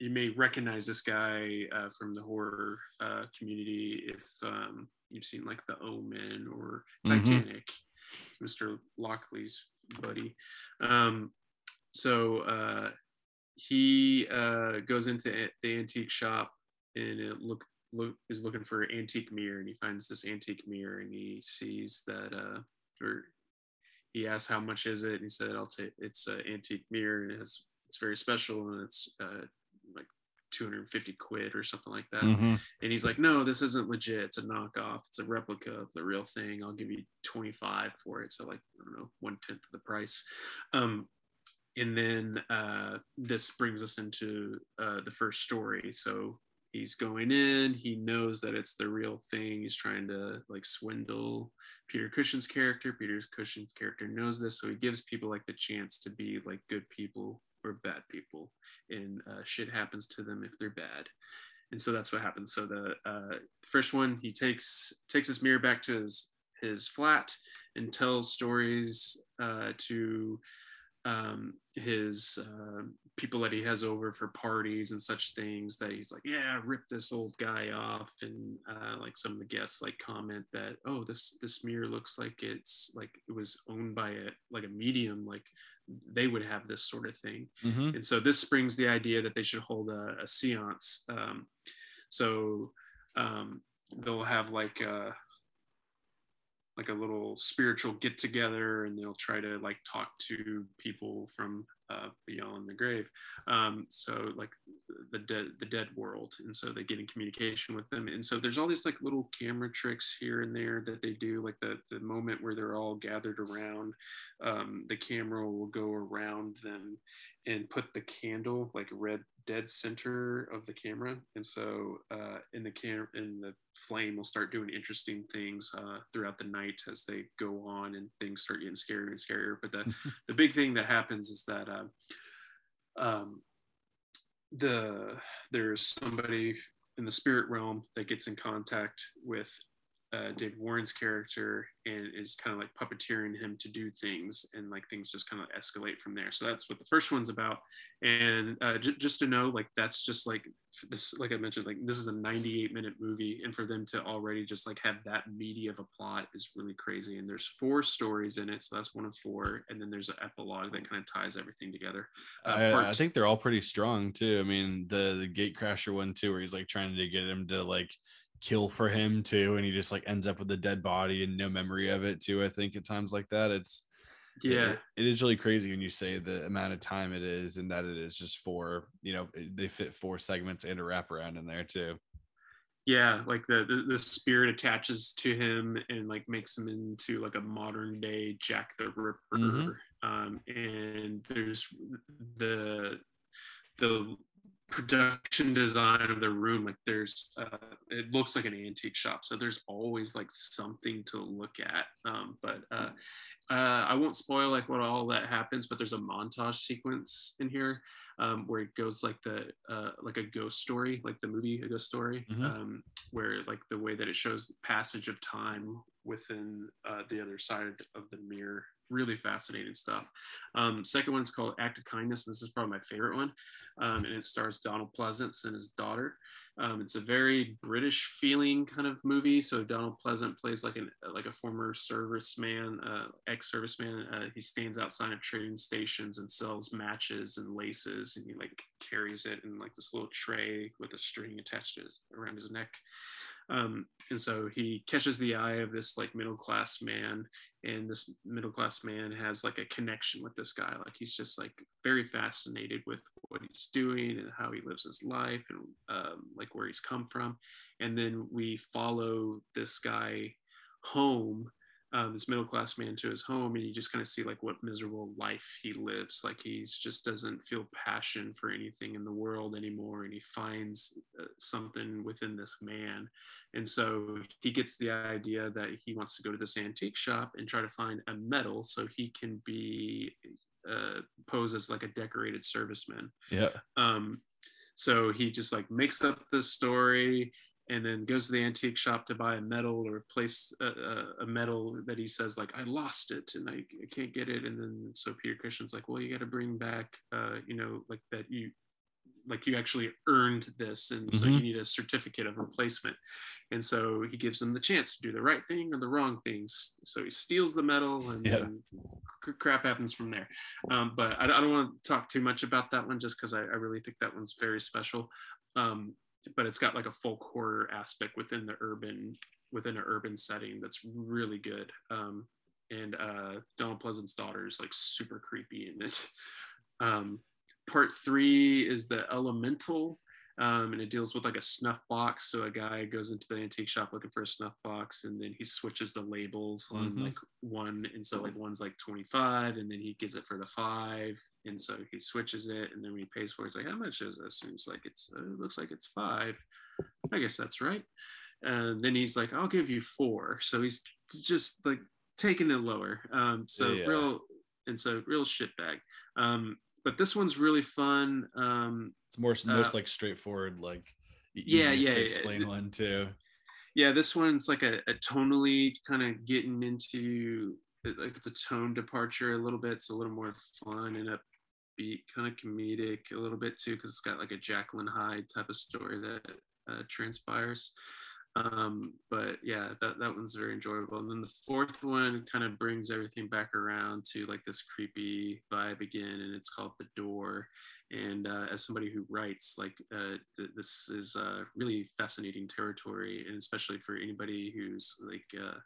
you may recognize this guy uh, from the horror uh, community if um, you've seen like The Omen or Titanic, mm-hmm. Mr. Lockley's buddy. Um, so uh, he uh, goes into the antique shop and it look look, is looking for an antique mirror and he finds this antique mirror and he sees that uh or he asks how much is it? And he said i'll take it's an antique mirror and it has it's very special and it's uh like 250 quid or something like that. Mhm. and he's like no this isn't legit. It's a knockoff. It's a replica of the real thing. I'll give you 25 for it. So like i don't know one tenth of the price. Um and then uh, this brings us into uh, the first story. So he's going in, he knows that it's the real thing. He's trying to like swindle Peter Cushing's character. Peter Cushing's character knows this, so he gives people like the chance to be like good people or bad people, and uh, shit happens to them if they're bad. And so that's what happens. So the uh, first one, he takes takes his mirror back to his his flat and tells stories uh, to um, his uh, people that he has over for parties and such things that he's like, yeah, rip this old guy off, and uh, like some of the guests like comment that, oh, this this mirror looks like it's like it was owned by a like a medium, like they would have this sort of thing, Mhm. and so this springs the idea that they should hold a, a seance. Um, so um, they'll have like. Uh, like a little spiritual get together and they'll try to like talk to people from uh, beyond the grave. Um, so like the dead the dead world and so they get in communication with them. And so there's all these like little camera tricks here and there that they do like the the moment where they're all gathered around um, the camera will go around them and put the candle like red dead center of the camera. And so uh, in the cam in the flame will start doing interesting things uh, throughout the night as they go on and things start getting scarier and scarier. But the (laughs) the big thing that happens is that uh, um, the there's somebody in the spirit realm that gets in contact with uh, David Warner's character and is kind of like puppeteering him to do things, and like things just kind of escalate from there. So that's what the first one's about. And uh, j- just to know, like that's just like this, like I mentioned, like this is a 98 minute movie, and for them to already just like have that meaty of a plot is really crazy. And there's four stories in it, so that's one of four, and then there's an epilogue that kind of ties everything together. Uh, I, I think they're all pretty strong too. I mean, the the gate crasher one too, where he's like trying to get him to like kill for him too, and he just like ends up with a dead body and no memory of it too. I think at times like that, it's yeah. it, it is really crazy when you say the amount of time it is and that it is just for you know they fit four segments and a wraparound in there too. yeah like the, the the spirit attaches to him and like makes him into like a modern day jack the ripper Mhm. um and there's the the production design of the room like there's uh it looks like an antique shop so there's always like something to look at um but uh uh, I won't spoil like what all that happens, but there's a montage sequence in here um, where it goes like the uh, like a ghost story, like the movie A Ghost Story, Mhm. um, where like the way that it shows passage of time within uh, the other side of the mirror. Really fascinating stuff. Um, second one's called Act of Kindness. This is probably my favorite one, um, and it stars Donald Pleasence and his daughter. Um, it's a very British feeling kind of movie. So Donald Pleasence plays like an like a former serviceman, uh, ex serviceman. Uh, he stands outside of train stations and sells matches and laces, and he like carries it in like this little tray with a string attached to his, around his neck. Um, and so he catches the eye of this like middle class man, and this middle class man has like a connection with this guy. Like he's just like very fascinated with what he's doing and how he lives his life and um, like where he's come from. And then we follow this guy home um, this middle class man to his home and you just kind of see like what miserable life he lives. Like he's just doesn't feel passion for anything in the world anymore and he finds uh, something within this man. And so he gets the idea that he wants to go to this antique shop and try to find a medal so he can be uh, pose as like a decorated serviceman. Yeah. um, so he just like makes up this story and then goes to the antique shop to buy a medal or place a, a, a medal that he says like I lost it and I, I can't get it. And then so Peter Cushing's like, well, you got to bring back, uh, you know, like that you like you actually earned this and so you Mhm. need a certificate of replacement and so he gives them the chance to do the right thing or the wrong things so he steals the medal and Yeah. then cr- crap happens from there um, but I, I don't want to talk too much about that one just because I, I really think that one's very special um, but it's got like a folk horror aspect within the urban within an urban setting that's really good. Um, and uh, donald pleasence's daughter is like super creepy in it. (laughs) Um, part three is the elemental um, and it deals with like a snuff box. So a guy goes into the antique shop looking for a snuff box and then he switches the labels on Mhm. like one and so like one's like 25 and then he gives it for the five and so he switches it and then when he pays for it it's like how much is this? And he's like it's uh, it looks like it's five. I guess that's right. And then he's like i'll give you four. So he's just like taking it lower. Um so Yeah. real and so real shitbag. Um but this one's really fun um It's more most Uh, like straightforward, like yeah, yeah, to yeah. explain one too. yeah this one's like a, a tonally kind of getting into like it's a tone departure a little bit it's a little more fun and upbeat kind of comedic a little bit too because it's got like a jekyll and hyde type of story that uh, transpires um but yeah that, that one's very enjoyable. And then the fourth one kind of brings everything back around to like this creepy vibe again and it's called the door. And uh, as somebody who writes like uh, th- this is uh, really fascinating territory and especially for anybody who's like uh,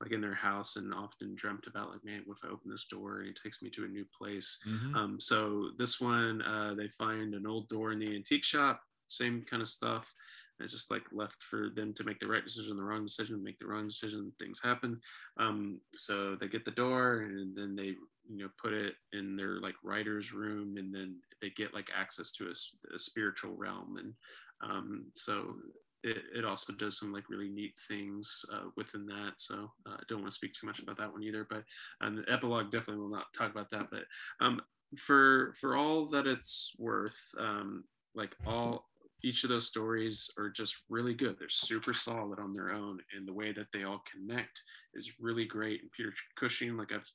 like in their house and often dreamt about like man what if i open this door and it takes me to a new place? Mhm. um, so this one uh, they find an old door in the antique shop same kind of stuff it's just like left for them to make the right decision the wrong decision make the wrong decision things happen. Um, so they get the door and then they you know put it in their like writer's room and then they get like access to a spiritual realm. And um, so it, it also does some like really neat things uh, within that. So uh, i don't want to speak too much about that one either but um, the epilogue definitely will not talk about that. But um, for for all that it's worth um, like all each of those stories are just really good. They're super solid on their own and the way that they all connect is really great. And peter cushing like i've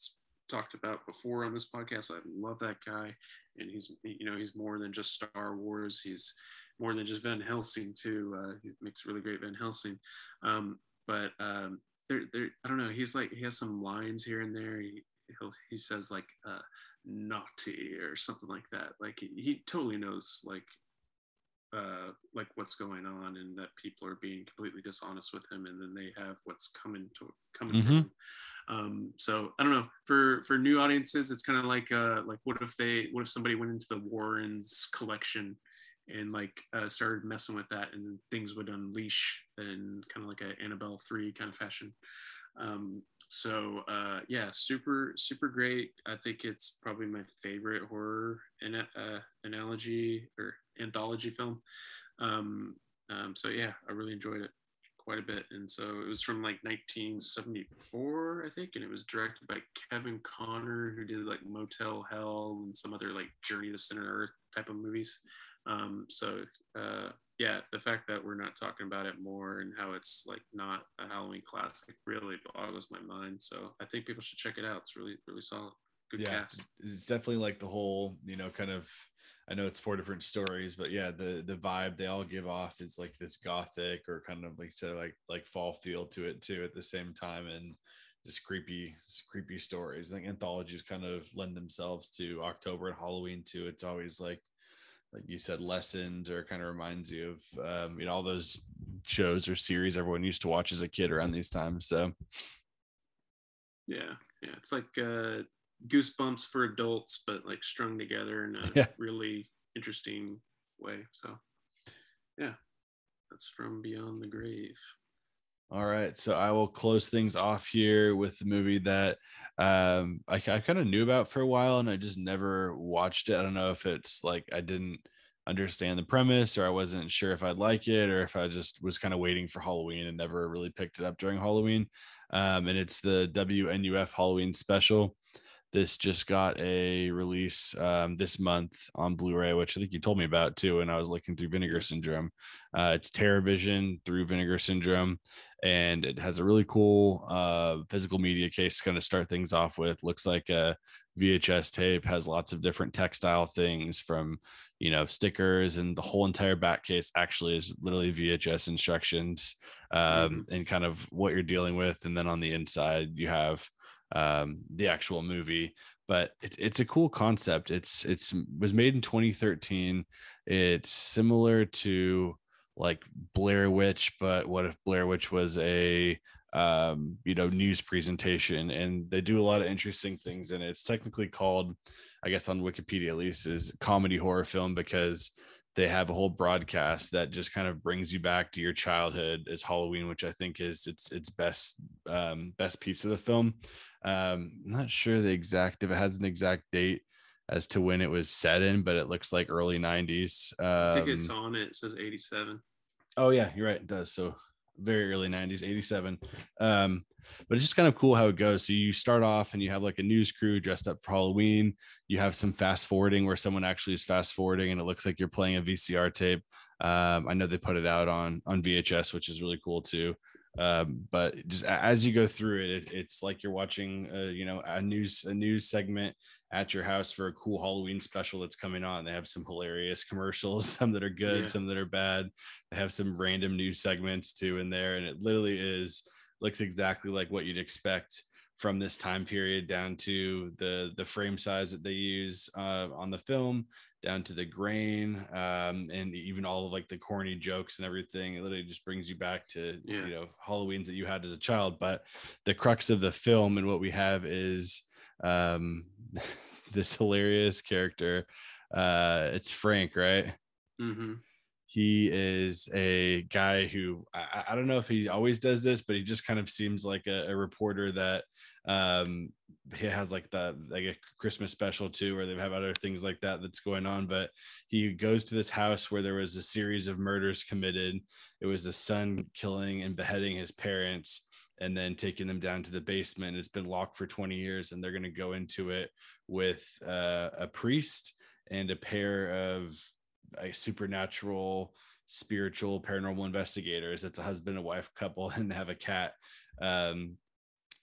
talked about before on this podcast i love that guy. And he's you know he's more than just star wars. He's more than just van helsing too. Uh, he makes really great van helsing. Um, but um, there, there i don't know. He's like he has some lines here and there. He, he says like uh, naughty or something like that. Like he, he totally knows like uh, like what's going on and that people are being completely dishonest with him and then they have what's coming to coming from Mhm. him. Um, so I don't know for for new audiences, it's kind of like uh, like what if they what if somebody went into the Warrens collection and like uh, started messing with that and things would unleash in kind of like a Annabelle three kind of fashion. Um, so uh, yeah, super super great. I think it's probably my favorite horror an- uh, analogy or anthology film. Um, um, so yeah, I really enjoyed it quite a bit. And so it was from like 1974, I think, and it was directed by Kevin Connor, who did like Motel Hell and some other like Journey to Center Earth type of movies. Um, so uh, yeah, the fact that we're not talking about it more and how it's like not a Halloween classic really boggles my mind. So I think people should check it out. It's really really solid. Good yeah, cast. it's definitely like the whole, you know, kind of. I know it's four different stories, but yeah, the the vibe they all give off is like this gothic or kind of like so like like fall feel to it too at the same time, and just creepy creepy stories. I think anthologies kind of lend themselves to October and Halloween too. It's always like like you said lessons or kind of reminds you of um, you know all those shows or series everyone used to watch as a kid around these times. So Yeah, yeah. It's like uh, goosebumps for adults, but like strung together in a (laughs) Yeah. really interesting way. So yeah, that's from Beyond the Grave. All right, so I will close things off here with the movie that um, I, I kind of knew about for a while, and I just never watched it. I don't know if it's like I didn't understand the premise, or I wasn't sure if I'd like it, or if I just was kind of waiting for Halloween and never really picked it up during Halloween. Um, and it's the WNUF Halloween special. This just got a release um, this month on Blu-ray, which I think you told me about too. And I was looking through Vinegar Syndrome. Uh, it's Terror Vision through Vinegar Syndrome, and it has a really cool uh, physical media case to kind of start things off with. Looks like a VHS tape, has lots of different textile things from you know stickers, and the whole entire back case actually is literally VHS instructions um, and kind of what you're dealing with. And then on the inside, you have um, the actual movie. But it, it's a cool concept. It's it's was made in 2013. It's similar to like Blair Witch, but what if Blair Witch was a um, you know news presentation? And they do a lot of interesting things in it. It's technically called, I guess on Wikipedia at least, is comedy horror film because they have a whole broadcast that just kind of brings you back to your childhood as Halloween, which I think is its its best um, best piece of the film. Um, I'm not sure the exact if it has an exact date as to when it was set in, but it looks like early 90s. Um, I think it's on it. It says 87. Oh yeah, you're right. It does. So very early 90s, 87. Um, but it's just kind of cool how it goes. So you start off and you have like a news crew dressed up for Halloween. You have some fast forwarding where someone actually is fast forwarding and it looks like you're playing a VCR tape. Um, I know they put it out on on VHS, which is really cool too. Um, but just as you go through it, it it's like you're watching, uh, you know, a news a news segment at your house for a cool Halloween special that's coming on. They have some hilarious commercials, (laughs) some that are good, Yeah. some that are bad. They have some random news segments too in there, and it literally is looks exactly like what you'd expect from this time period down to the the frame size that they use uh, on the film down to the grain um, and even all of like the corny jokes and everything it literally just brings you back to Yeah. you know halloweens that you had as a child but the crux of the film and what we have is um, (laughs) this hilarious character uh, it's frank right Mm-hmm. he is a guy who I, I don't know if he always does this, but he just kind of seems like a, a reporter that um he has like the like a Christmas special too, where they have other things like that that's going on. But he goes to this house where there was a series of murders committed. It was a son killing and beheading his parents and then taking them down to the basement. It's been locked for 20 years, and they're going to go into it with uh, a priest and a pair of a supernatural spiritual paranormal investigators it's a husband and wife couple (laughs) and have a cat um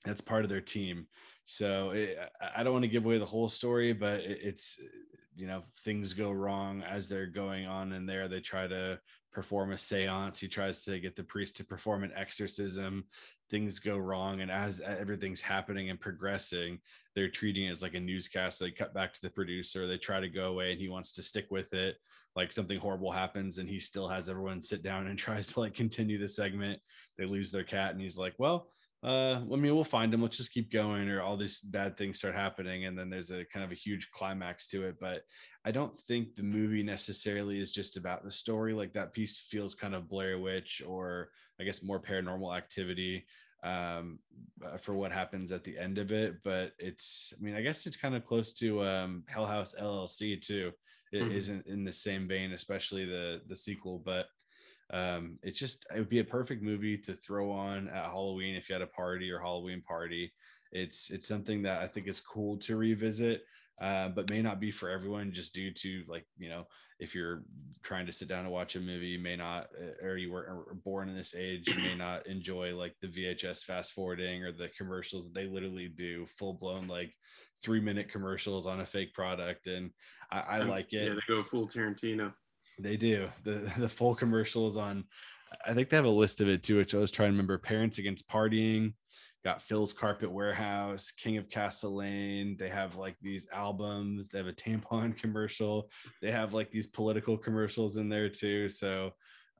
that's part of their team. So it, I- don't want to give away the whole story but it, it's you know things go wrong as they're going on in there. They try to perform a seance. He tries to get the priest to perform an exorcism. Things go wrong and as everything's happening and progressing they're treating it as like a newscast. They cut back to the producer. They try to go away and he wants to stick with it. Like something horrible happens and he still has everyone sit down and (laughs) tries to like continue the segment. They lose their cat and he's like well uh i mean we'll find him let's just keep going or all these bad things start happening and then there's a kind of a huge climax to it but i don't think the movie necessarily is just about the story like that piece feels kind of blair witch or i guess more paranormal activity um uh, for what happens at the end of it but it's i mean i guess it's kind of close to um hell house llc too it Mhm. not in the same vein especially the the sequel but um it's just it would be a perfect movie to throw on at halloween if you had a party or halloween party. It's it's something that i think is cool to revisit uh, but may not be for everyone just due to like you know if you're trying to sit down and watch a movie you may not uh, or you were born in this age you may not enjoy like the vhs fast forwarding or the commercials they literally do full blown like three minute commercials on a fake product and i, I like it. Yeah, they go full Tarantino. They do the (laughs) the full commercials on i think they have a list of it too which i was trying to remember parents against partying got Phil's Carpet Warehouse, King of Castle Lane. They have like these albums. They have a tampon (laughs) commercial. They have like these political commercials in there too. So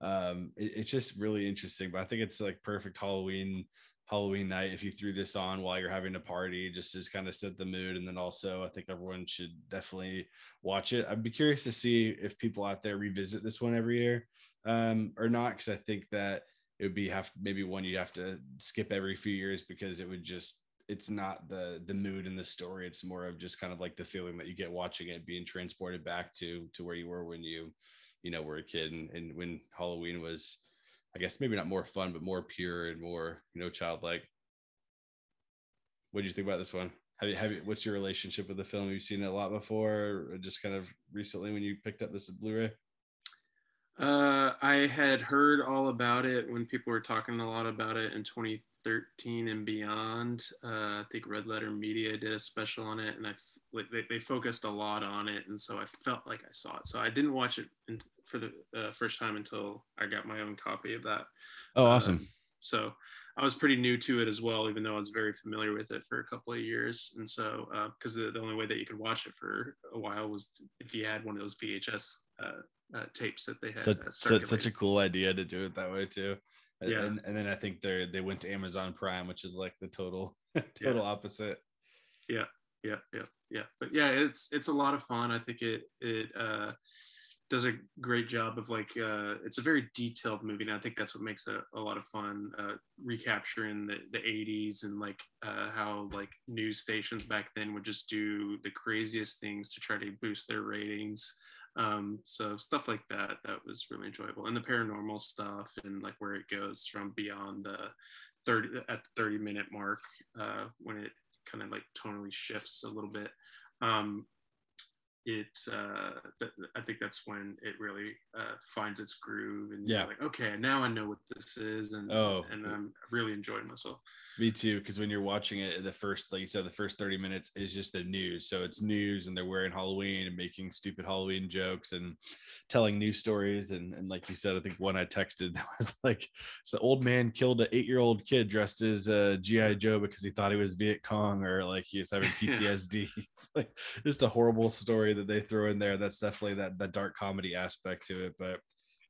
um, it- it's just really interesting. But I think it's like perfect Halloween Halloween night if you threw this on while you're having a party, just to kind of set the mood. And then also, I think everyone should definitely watch it. I'd be curious to see if people out there revisit this one every year um, or not, because I think that it would be have maybe one you'd have to skip every few years because it would just it's not the the mood and the story it's more of just kind of like the feeling that you get watching it being transported back to to where you were when you you know were a kid and, and when halloween was i guess maybe not more fun but more pure and more you know childlike. What do you think about this one? Have you have you what's your relationship with the film? Have you seen it a lot before or just kind of recently when you picked up this blu-ray? Uh, I had heard all about it when people were talking a lot about it in 2013 and beyond. Uh, I think Red Letter Media did a special on it, and I like they, they focused a lot on it, and so I felt like I saw it. So I didn't watch it in, for the uh, first time until I got my own copy of that. oh Uh, awesome So I was pretty new to it as well, even though I was very familiar with it for a couple of years. And so, because the, the only way that you could watch it for a while was if you had one of those VHS uh, uh, tapes that they had. such, uh, such, a cool idea to do it that way too Yeah. and, and then i think they're they went to amazon prime which is like the total (laughs) total opposite. Yeah. Yeah. Yeah. Yeah. but yeah it's it's a lot of fun. I think it it uh does a great job of like uh it's a very detailed movie and i think that's what makes it a lot of fun uh recapturing the, the 80s and like uh how like news stations back then would just do the craziest things to try to boost their ratings um so stuff like that that was really enjoyable. And the paranormal stuff and like where it goes from beyond the 30 at the 30 minute mark uh when it kind of like tonally shifts a little bit. Um it uh th- i think that's when it really uh finds its groove and Yeah. like okay now i know what this is and Oh. and i'm really enjoying myself me too because when you're watching it the first like you said the first 30 minutes is just the news so it's news and they're wearing halloween and making stupid halloween jokes and telling news stories and, and like you said i think one i texted (laughs) that was like so old man killed an eight-year-old kid dressed as uh, gi joe because he thought he was viet cong or like he was having (laughs) ptsd (laughs) It's like just a horrible story that they throw in there that's definitely that that dark comedy aspect to it but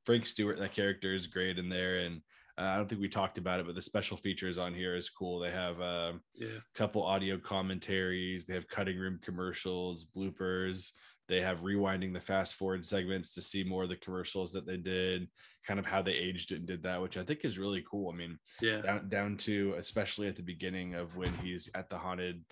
frank stewart that character is great in there and uh, I don't think we talked about it, but the special features on here is cool. They have a yeah couple audio commentaries, they have cutting room commercials, bloopers, they have rewinding the fast forward segments to see more of the commercials that they did, kind of how they aged it and did that, which I think is really cool. I mean, yeah down down to especially at the beginning of when he's at the haunted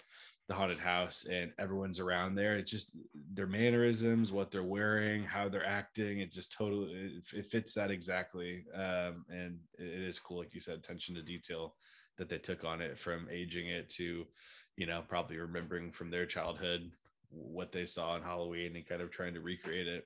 the haunted house and everyone's around there. It just their mannerisms what they're wearing how they're acting it just totally it, it fits that exactly um and it it is cool like you said attention to detail that they took on it from aging it to you know probably remembering from their childhood what they saw on halloween and kind of trying to recreate it.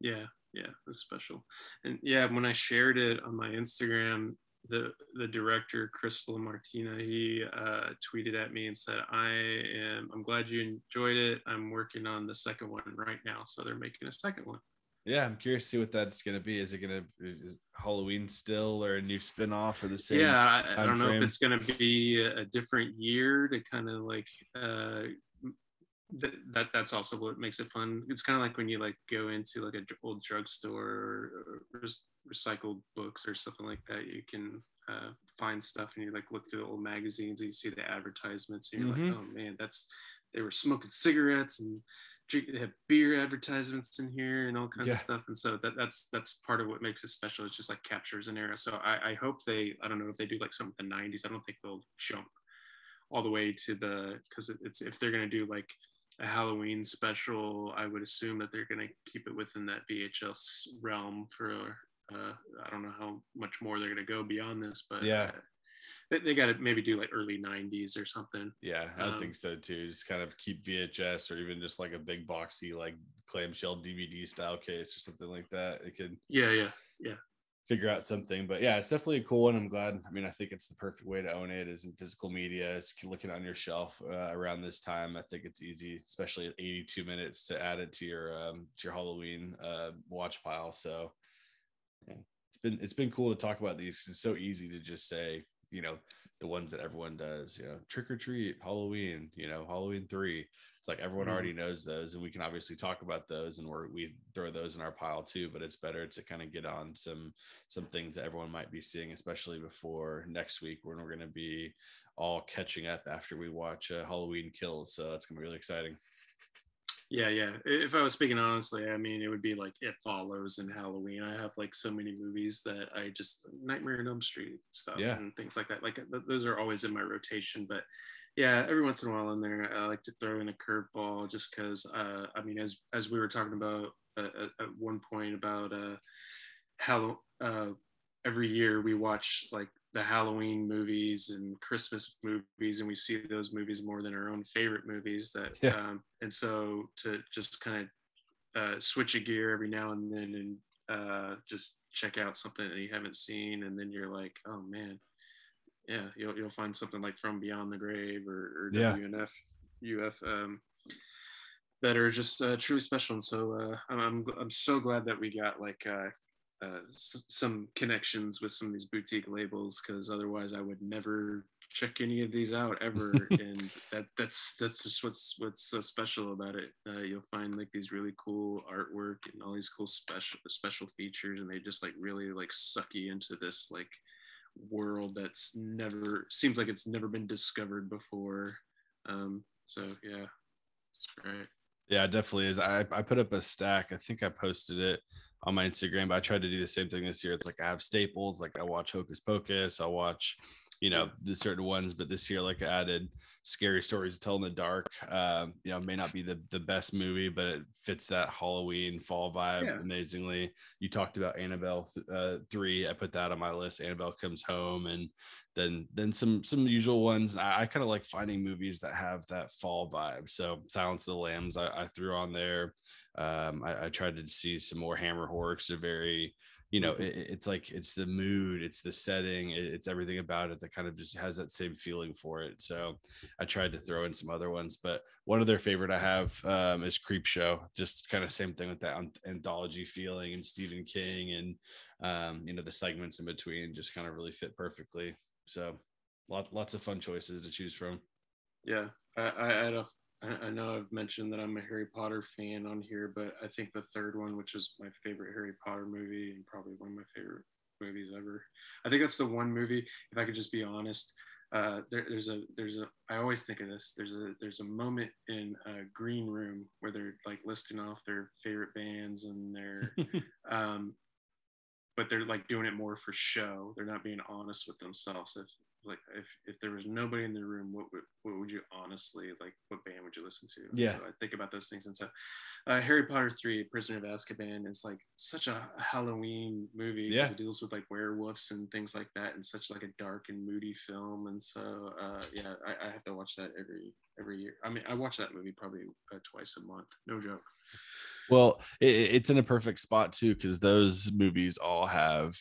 Yeah yeah it was special. And yeah when i shared it on my instagram the the director chris lamartina he uh tweeted at me and said i am i'm glad you enjoyed it. I'm working on the second one right now. So they're making a second one. Yeah i'm curious to see what that's going to be. Is it going to is halloween still or a new spin-off or the same yeah I, I don't know frame? if it's going to be a, a different year to kind of like uh that, that that's also what makes it fun. It's kind of like when you like go into like an old drugstore or, or res- recycled books or something like that you can uh, find stuff and you like look through the old magazines and you see the advertisements and you're Mhm. like oh man that's they were smoking cigarettes and drink, they have beer advertisements in here and all kinds Yeah. of stuff and so that that's that's part of what makes it special it just like captures an era so I, I hope they i don't know if they do like some of the 90s i don't think they'll jump all the way to the because it's if they're going to do like a halloween special i would assume that they're going to keep it within that vhs realm for uh, i don't know how much more they're going to go beyond this but Yeah. uh, they, they got to maybe do like early 90s or something Yeah, I Um, think so too. Just kind of keep VHS or even just like a big boxy like clamshell DVD style case or something like that. It could yeah yeah yeah figure out something. But yeah, it's definitely a cool one. I'm glad. I mean, I think it's the perfect way to own it is in physical media. It's looking on your shelf uh, around this time. I think it's easy, especially at 82 minutes, to add it to your um, to your Halloween uh, watch pile. So yeah, it's been it's been cool to talk about these. It's so easy to just say, you know, the ones that everyone does. You know, trick or treat, Halloween. You know, Halloween three. It's like everyone Mhm. already knows those, and we can obviously talk about those, and we're, we throw those in our pile too. But it's better to kind of get on some some things that everyone might be seeing, especially before next week when we're going to be all catching up after we watch uh, Halloween Kills. So that's going to be really exciting. Yeah, yeah. If I was speaking honestly, I mean, it would be like It Follows and Halloween. I have like so many movies that I just Nightmare on Elm Street stuff Yeah. and things like that. Like th- those are always in my rotation. But yeah, every once in a while in there, I like to throw in a curveball just because. Uh, I mean, as as we were talking about uh, at, at one point about uh, how uh, every year we watch like the Halloween movies and Christmas movies, and we see those movies more than our own favorite movies. That Yeah. um, and so to just kind of uh, switch a gear every now and then and uh, just check out something that you haven't seen, and then you're like, oh man, yeah, you'll you'll find something like From Beyond the Grave or, or Yeah. WNF UF. Um, that are just uh, truly special, and so uh, I'm, I'm I'm so glad that we got like uh, s- some connections with some of these boutique labels because otherwise I would never check any of these out ever. (laughs) And that that's that's just what's what's so special about it. Uh, you'll find like these really cool artwork and all these cool special special features and they just like really like suck you into this like world that's never seems like it's never been discovered before. Um so yeah. It's great Yeah, it definitely is. I, I put up a stack. I think I posted it on my Instagram, but I tried to do the same thing this year. It's like I have staples, like I watch Hocus Pocus, I watch, you know, the certain ones, but this year, like I added scary stories to tell in the dark. Um, you know, may not be the, the best movie, but it fits that Halloween fall vibe Yeah. amazingly. You talked about Annabelle uh, three. I put that on my list. Annabelle comes home and then then some some usual ones. I, I kind of like finding movies that have that fall vibe. So Silence of the Lambs, I, I threw on there. Um, I, I tried to see some more Hammer horror. 'cause they're very, you know, Mhm. it, it's like it's the mood, it's the setting, it- it's everything about it that kind of just has that same feeling for it. So I tried to throw in some other ones, but one of their favorite I have um, is Creepshow. Just kind of same thing with that anthology feeling and Stephen King and um, you know the segments in between just kind of really fit perfectly. So lots lots of fun choices to choose from. Yeah, I, I, I, know I've mentioned that I'm a Harry Potter fan on here, but I think the third one, which is my favorite Harry Potter movie and probably one of my favorite movies ever, I think that's the one movie. If I could just be honest, uh, there, there's a there's a I always think of this. There's a there's a moment in a Green Room where they're like listing off their favorite bands and their (laughs) um, but they're like doing it more for show. They're not being honest with themselves. If like if if there was nobody in the room, what would what would you honestly like? What band would you listen to? Yeah. So I think about those things, and so uh, Harry Potter three, Prisoner of Azkaban, is like such a Halloween movie Yeah. It deals with like werewolves and things like that, and such like a dark and moody film. And so uh, yeah, I, I have to watch that every every year. I mean, I watch that movie probably uh, twice a month. No joke. Well, it, it's in a perfect spot too because those movies all have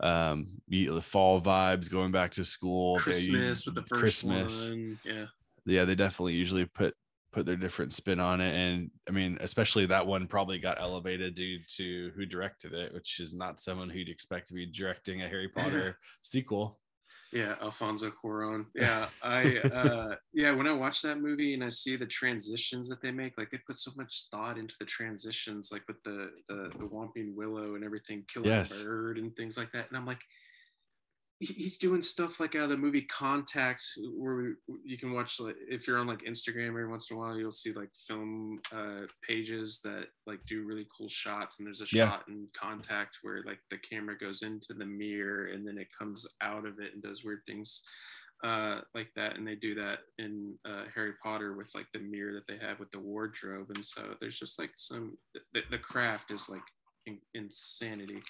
um the fall vibes going back to school. They- Christmas with the first Christmas. one. Yeah. Yeah, they definitely usually put put their different spin on it, and I mean, especially that one probably got elevated due to who directed it, which is not someone who'd expect to be directing a Harry Potter (laughs) sequel. Yeah, Alfonso Cuarón. (laughs) Yeah, I uh yeah, when I watch that movie and I see the transitions that they make, like they put so much thought into the transitions, like with the the, the Whomping Willow and everything, killing Yes. a bird and things like that. And I'm like, he's doing stuff like out of the movie Contact, where we, you can watch like if you're on like Instagram every once in a while, you'll see like film uh, pages that like do really cool shots. And there's a Yeah. shot in Contact where like the camera goes into the mirror and then it comes out of it and does weird things uh, like that. And they do that in uh, Harry Potter with like the mirror that they have with the wardrobe. And so there's just like some the, the craft is like in, insanity.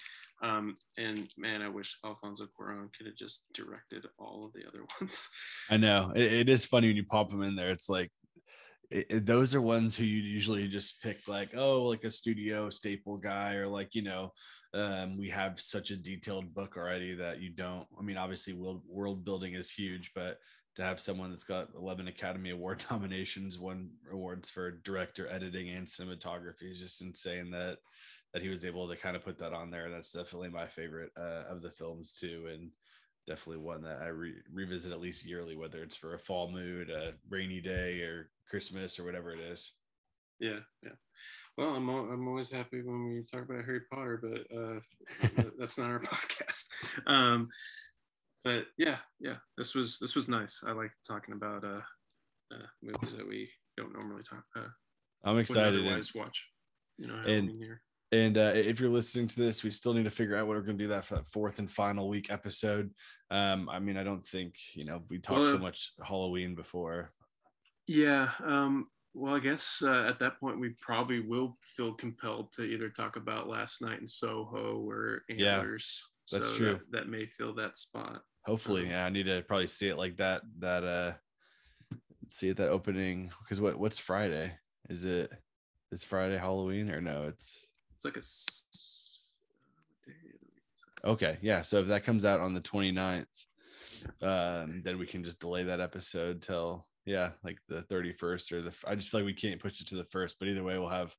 Um, and man, I wish Alfonso Cuarón could have just directed all of the other (laughs) ones. I know it, it is funny when you pop them in there. It's like it, it- those are ones who you usually just pick like oh like a studio staple guy or like you know um, we have such a detailed book already that you don't i mean obviously world, world building is huge but to have someone that's got 11 academy award (laughs) nominations one awards for director editing and cinematography is just insane that that he was able to kind of put that on there that's definitely my favorite uh, of the films too and definitely one that I re- revisit at least yearly, whether it's for a fall mood, a rainy day, or Christmas, or whatever it is. Yeah, yeah. Well, I'm I'm always happy when we talk about Harry Potter, but uh, (laughs) that's not our podcast. Um, but yeah, yeah, this was this was nice. I like talking about uh, uh movies that we don't normally talk about. I'm excited. Otherwise, watch. You know, and- here. And uh, if you're listening to this, we still need to figure out what we're going to do that for that fourth and final week episode. Um, I mean, I don't think you know we talked so much Halloween before. Yeah. Um, well, I guess uh, at that point we probably will feel compelled to either talk about last night in Soho or Yeah, that's so true. That, that may fill that spot. Hopefully, Um, yeah, I need to probably see it like that. That uh, see it that opening because what what's Friday? Is it is Friday Halloween or no? It's It's like a. that? Okay, yeah. So if that comes out on the 29th, um, then we can just delay that episode till yeah, like the 31st or the. i just feel like we can't push it to the first, but either way, we'll have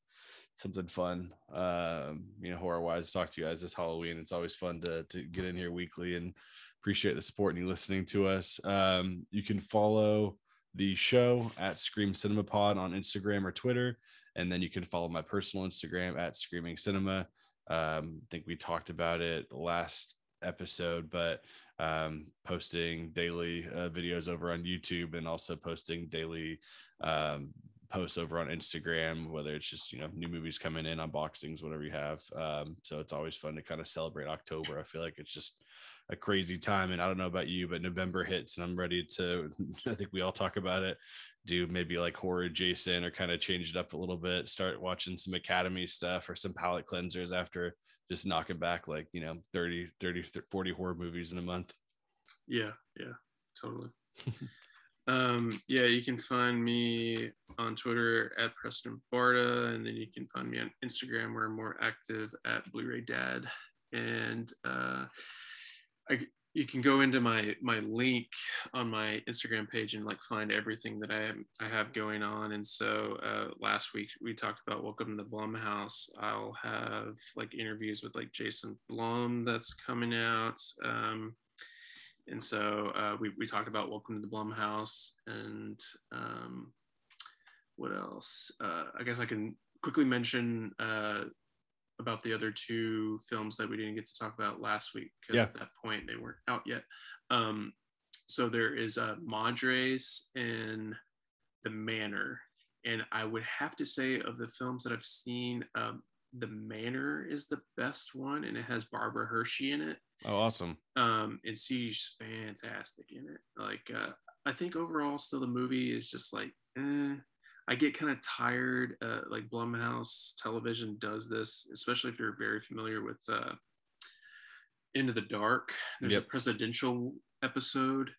something fun. Um, you know, horror wise, talk to you guys this Halloween. It's always fun to to get in here weekly and appreciate the support and you listening to us. Um, you can follow the show at Scream Cinema Pod on Instagram or Twitter, and then you can follow my personal Instagram at Screaming Cinema. Um, I think we talked about it last episode, but um, posting daily uh, videos over on YouTube and also posting daily um, posts over on Instagram, whether it's just you know new movies coming in, unboxings, whatever you have. Um, so it's always fun to kind of celebrate October. I feel like it's just a crazy time, and I don't know about you, but November hits, and I'm ready to. (laughs) I think we all talk about it. Do maybe like horror adjacent or kind of change it up a little bit. Start watching some Academy stuff or some palate cleansers after just knocking back like you know 30 30 40 horror movies in a month Yeah, yeah, totally. (laughs) um, yeah, you can find me on Twitter at Preston Barta, and then you can find me on Instagram where I'm more active at Blu-ray Dad. And uh, I, you can go into my my link on my Instagram page and like find everything that I I have going on. And so uh, last week we talked about Welcome to the Blumhouse. I'll have like interviews with like Jason Blum that's coming out. Um, and so uh, we, we talked about welcome to the blumhouse and um, what else uh, i guess i can quickly mention uh, about the other two films that we didn't get to talk about last week because Yeah. at that point they weren't out yet um, so there is uh, madres and the manor and i would have to say of the films that i've seen um, the manor is the best one and it has barbara hershey in it oh awesome um and she's fantastic in it like uh i think overall still the movie is just like eh. I get kind of tired uh like blumhouse television does this especially if you're very familiar with uh into the dark. There's Yep. a presidential episode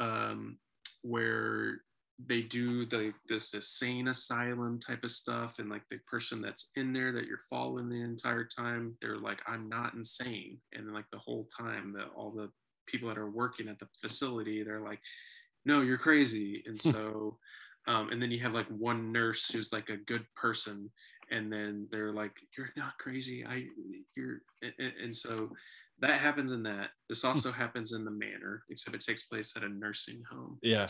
um where they do the this insane asylum type of stuff and like the person that's in there that you're following the entire time they're like i'm not insane. And like the whole time that all the people that are working at the facility they're like no you're crazy. And so um, and then you have like one nurse who's like a good person and then they're like you're not crazy. I you're and, and- so that happens in that. This also happens in the manor except it takes place at a nursing home. Yeah.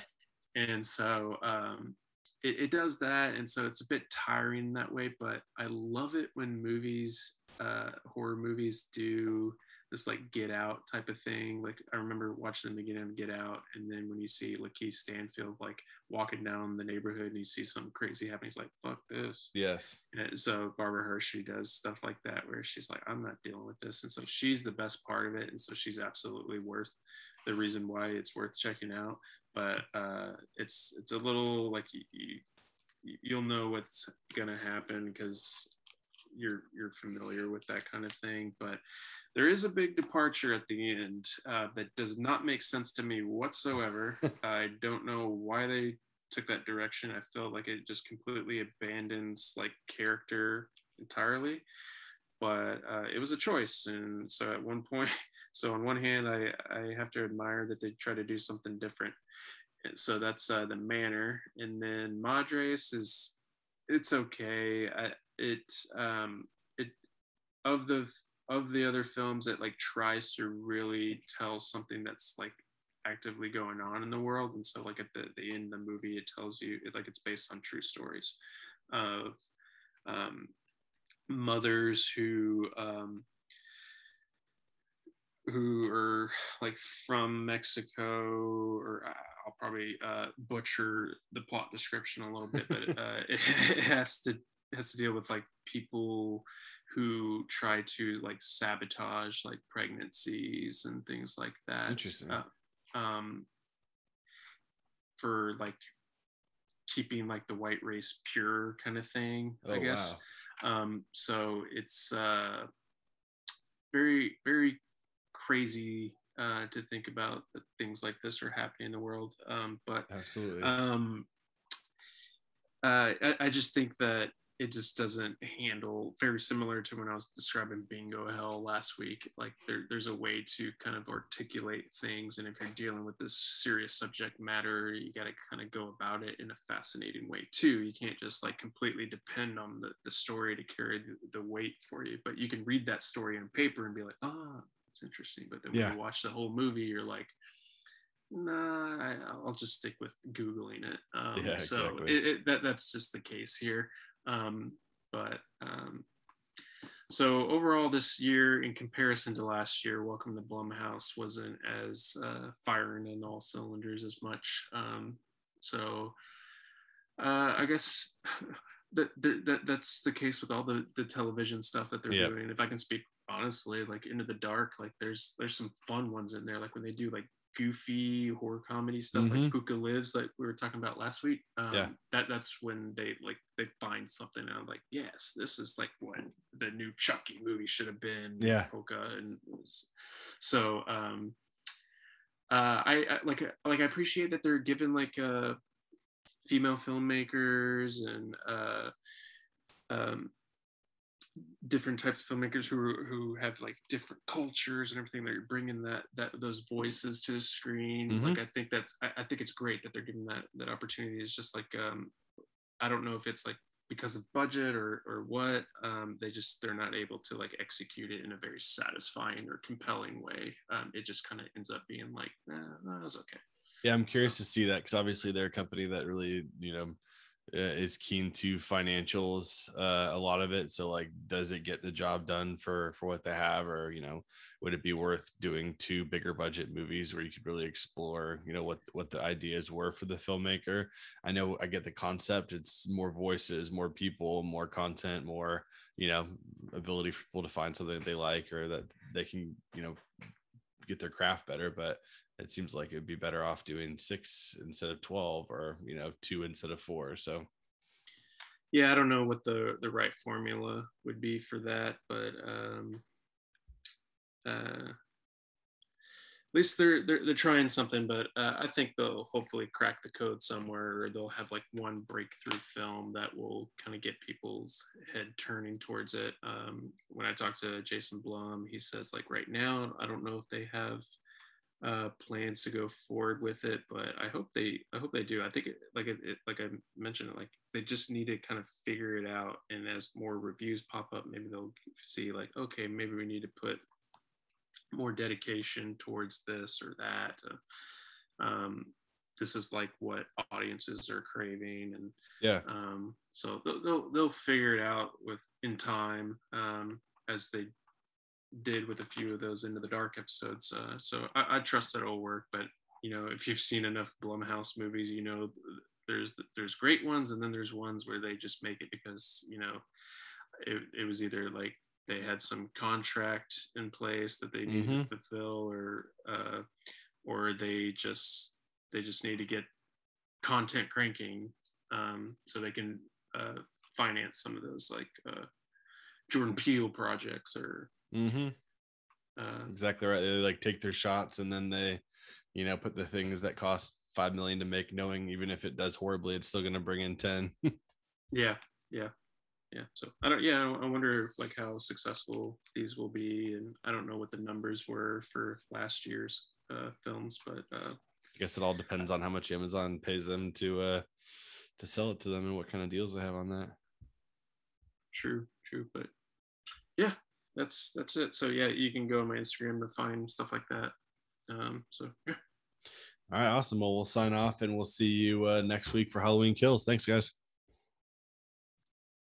And so um, it, it does that and so it's a bit tiring that way but i love it when movies uh, horror movies do this like get out type of thing like i remember watching them again get out and then when you see lakeith stanfield like walking down the neighborhood and you see something crazy happening he's like fuck this yes and so Barbara Hershey does stuff like that where she's like, I'm not dealing with this. And so she's the best part of it. And so she's absolutely worth the reason why it's worth checking out. But uh, it's it's a little like you, you you'll know what's gonna happen because you're you're familiar with that kind of thing, but there is a big departure at the end uh, that does not make sense to me whatsoever. (laughs) I don't know why they took that direction. I felt like it just completely abandons like character entirely, but uh, it was a choice. And so at one point, (laughs) so on one hand, I I have to admire that they try to do something different. And so that's uh, the manor, and then Madres is it's okay. I, it um it of the of the other films it like tries to really tell something that's like actively going on in the world. And so like at the, the end of the movie it tells you it, like it's based on true stories of um, mothers who um, who are like from Mexico, or I'll probably uh, butcher the plot description a little bit, but (laughs) uh, it, (laughs) it, has to has to deal with like people who try to like sabotage like pregnancies and things like that. Interesting. Uh, um, for like keeping like the white race pure kind of thing, Oh, I guess. wow. Um, so it's uh, very, very crazy uh, to think about that things like this are happening in the world. Um, but Absolutely. um, uh, I, I just think that it just doesn't handle very similar to when I was describing bingo hell last week. Like there, there's a way to kind of articulate things, and if you're dealing with this serious subject matter, you got to kind of go about it in a fascinating way too. You can't just like completely depend on the, the story to carry the, the weight for you, but you can read that story on paper and be like, oh, it's interesting. But then when Yeah. you watch the whole movie, you're like, nah, I, I'll just stick with googling it. Um, Yeah, so exactly. it, it, that that's just the case here. Um, but um, so overall, this year in comparison to last year, Welcome to Blumhouse wasn't as uh, firing in all cylinders as much. Um, so uh, I guess (laughs) that, that that that's the case with all the the television stuff that they're Yep. doing. If I can speak honestly, like Into the Dark, like there's there's some fun ones in there, like when they do like goofy horror comedy stuff Mhm. like Pooka Lives like we were talking about last week. Um, Yeah. that that's when they like they find something and I'm like, yes, this is like what the new Chucky movie should have been. Yeah. Pooka and so um uh I, I like like I appreciate that they're given like uh female filmmakers and uh um different types of filmmakers who who have like different cultures and everything they're bringing that that those voices to the screen. Mhm. like i think that's I, I think it's great that they're giving that that opportunity. It's just like um i don't know if it's like because of budget or or what um they just they're not able to like execute it in a very satisfying or compelling way. Um it just kind of ends up being like nah, that was okay. Yeah, I'm curious to see that because obviously they're a company that really, you know, is keen to financials. Uh, a lot of it. So, like, does it get the job done for for what they have, or you know, would it be worth doing two bigger budget movies where you could really explore, you know, what what the ideas were for the filmmaker? I know I get the concept. It's more voices, more people, more content, more you know, ability for people to find something that they like or that they can, you know, get their craft better, but it seems like it'd be better off doing six instead of 12 or you know two instead of four so. Yeah i don't know what the the right formula would be for that but um uh at least they're they're, they're trying something but uh, i think they'll hopefully crack the code somewhere or they'll have like one breakthrough film that will kind of get people's head turning towards it. Um when i talked to jason blum he says like right now i don't know if they have uh, plans to go forward with it, but I hope they I hope they do. I think it, like it, it like I mentioned, like they just need to kind of figure it out. And as more reviews pop up, maybe they'll see like, okay, maybe we need to put more dedication towards this or that. Uh, um, this is like what audiences are craving, and yeah um, so they'll, they'll they'll figure it out with in time um, as they did with a few of those into the dark episodes. Uh, so I, I trust that it'll work. But you know, if you've seen enough Blumhouse movies, you know there's there's great ones, and then there's ones where they just make it because you know it, it was either like they had some contract in place that they needed Mhm. to fulfill, or uh, or they just they just need to get content cranking um, so they can uh, finance some of those like uh, Jordan Peele projects or Mm-hmm. uh, Exactly right. They like take their shots and then they, you know, put the things that cost five million to make, knowing even if it does horribly, it's still going to bring in ten. (laughs) yeah, yeah, yeah. So I don't. Yeah, I wonder like how successful these will be, and I don't know what the numbers were for last year's uh, films, but uh, I guess it all depends on how much Amazon pays them to uh to sell it to them and what kind of deals they have on that. true, true. But yeah, that's that's it. So yeah, you can go on my Instagram to find stuff like that. Um, so yeah. All right, awesome. Well, we'll sign off and we'll see you uh, next week for Halloween Kills. Thanks, guys.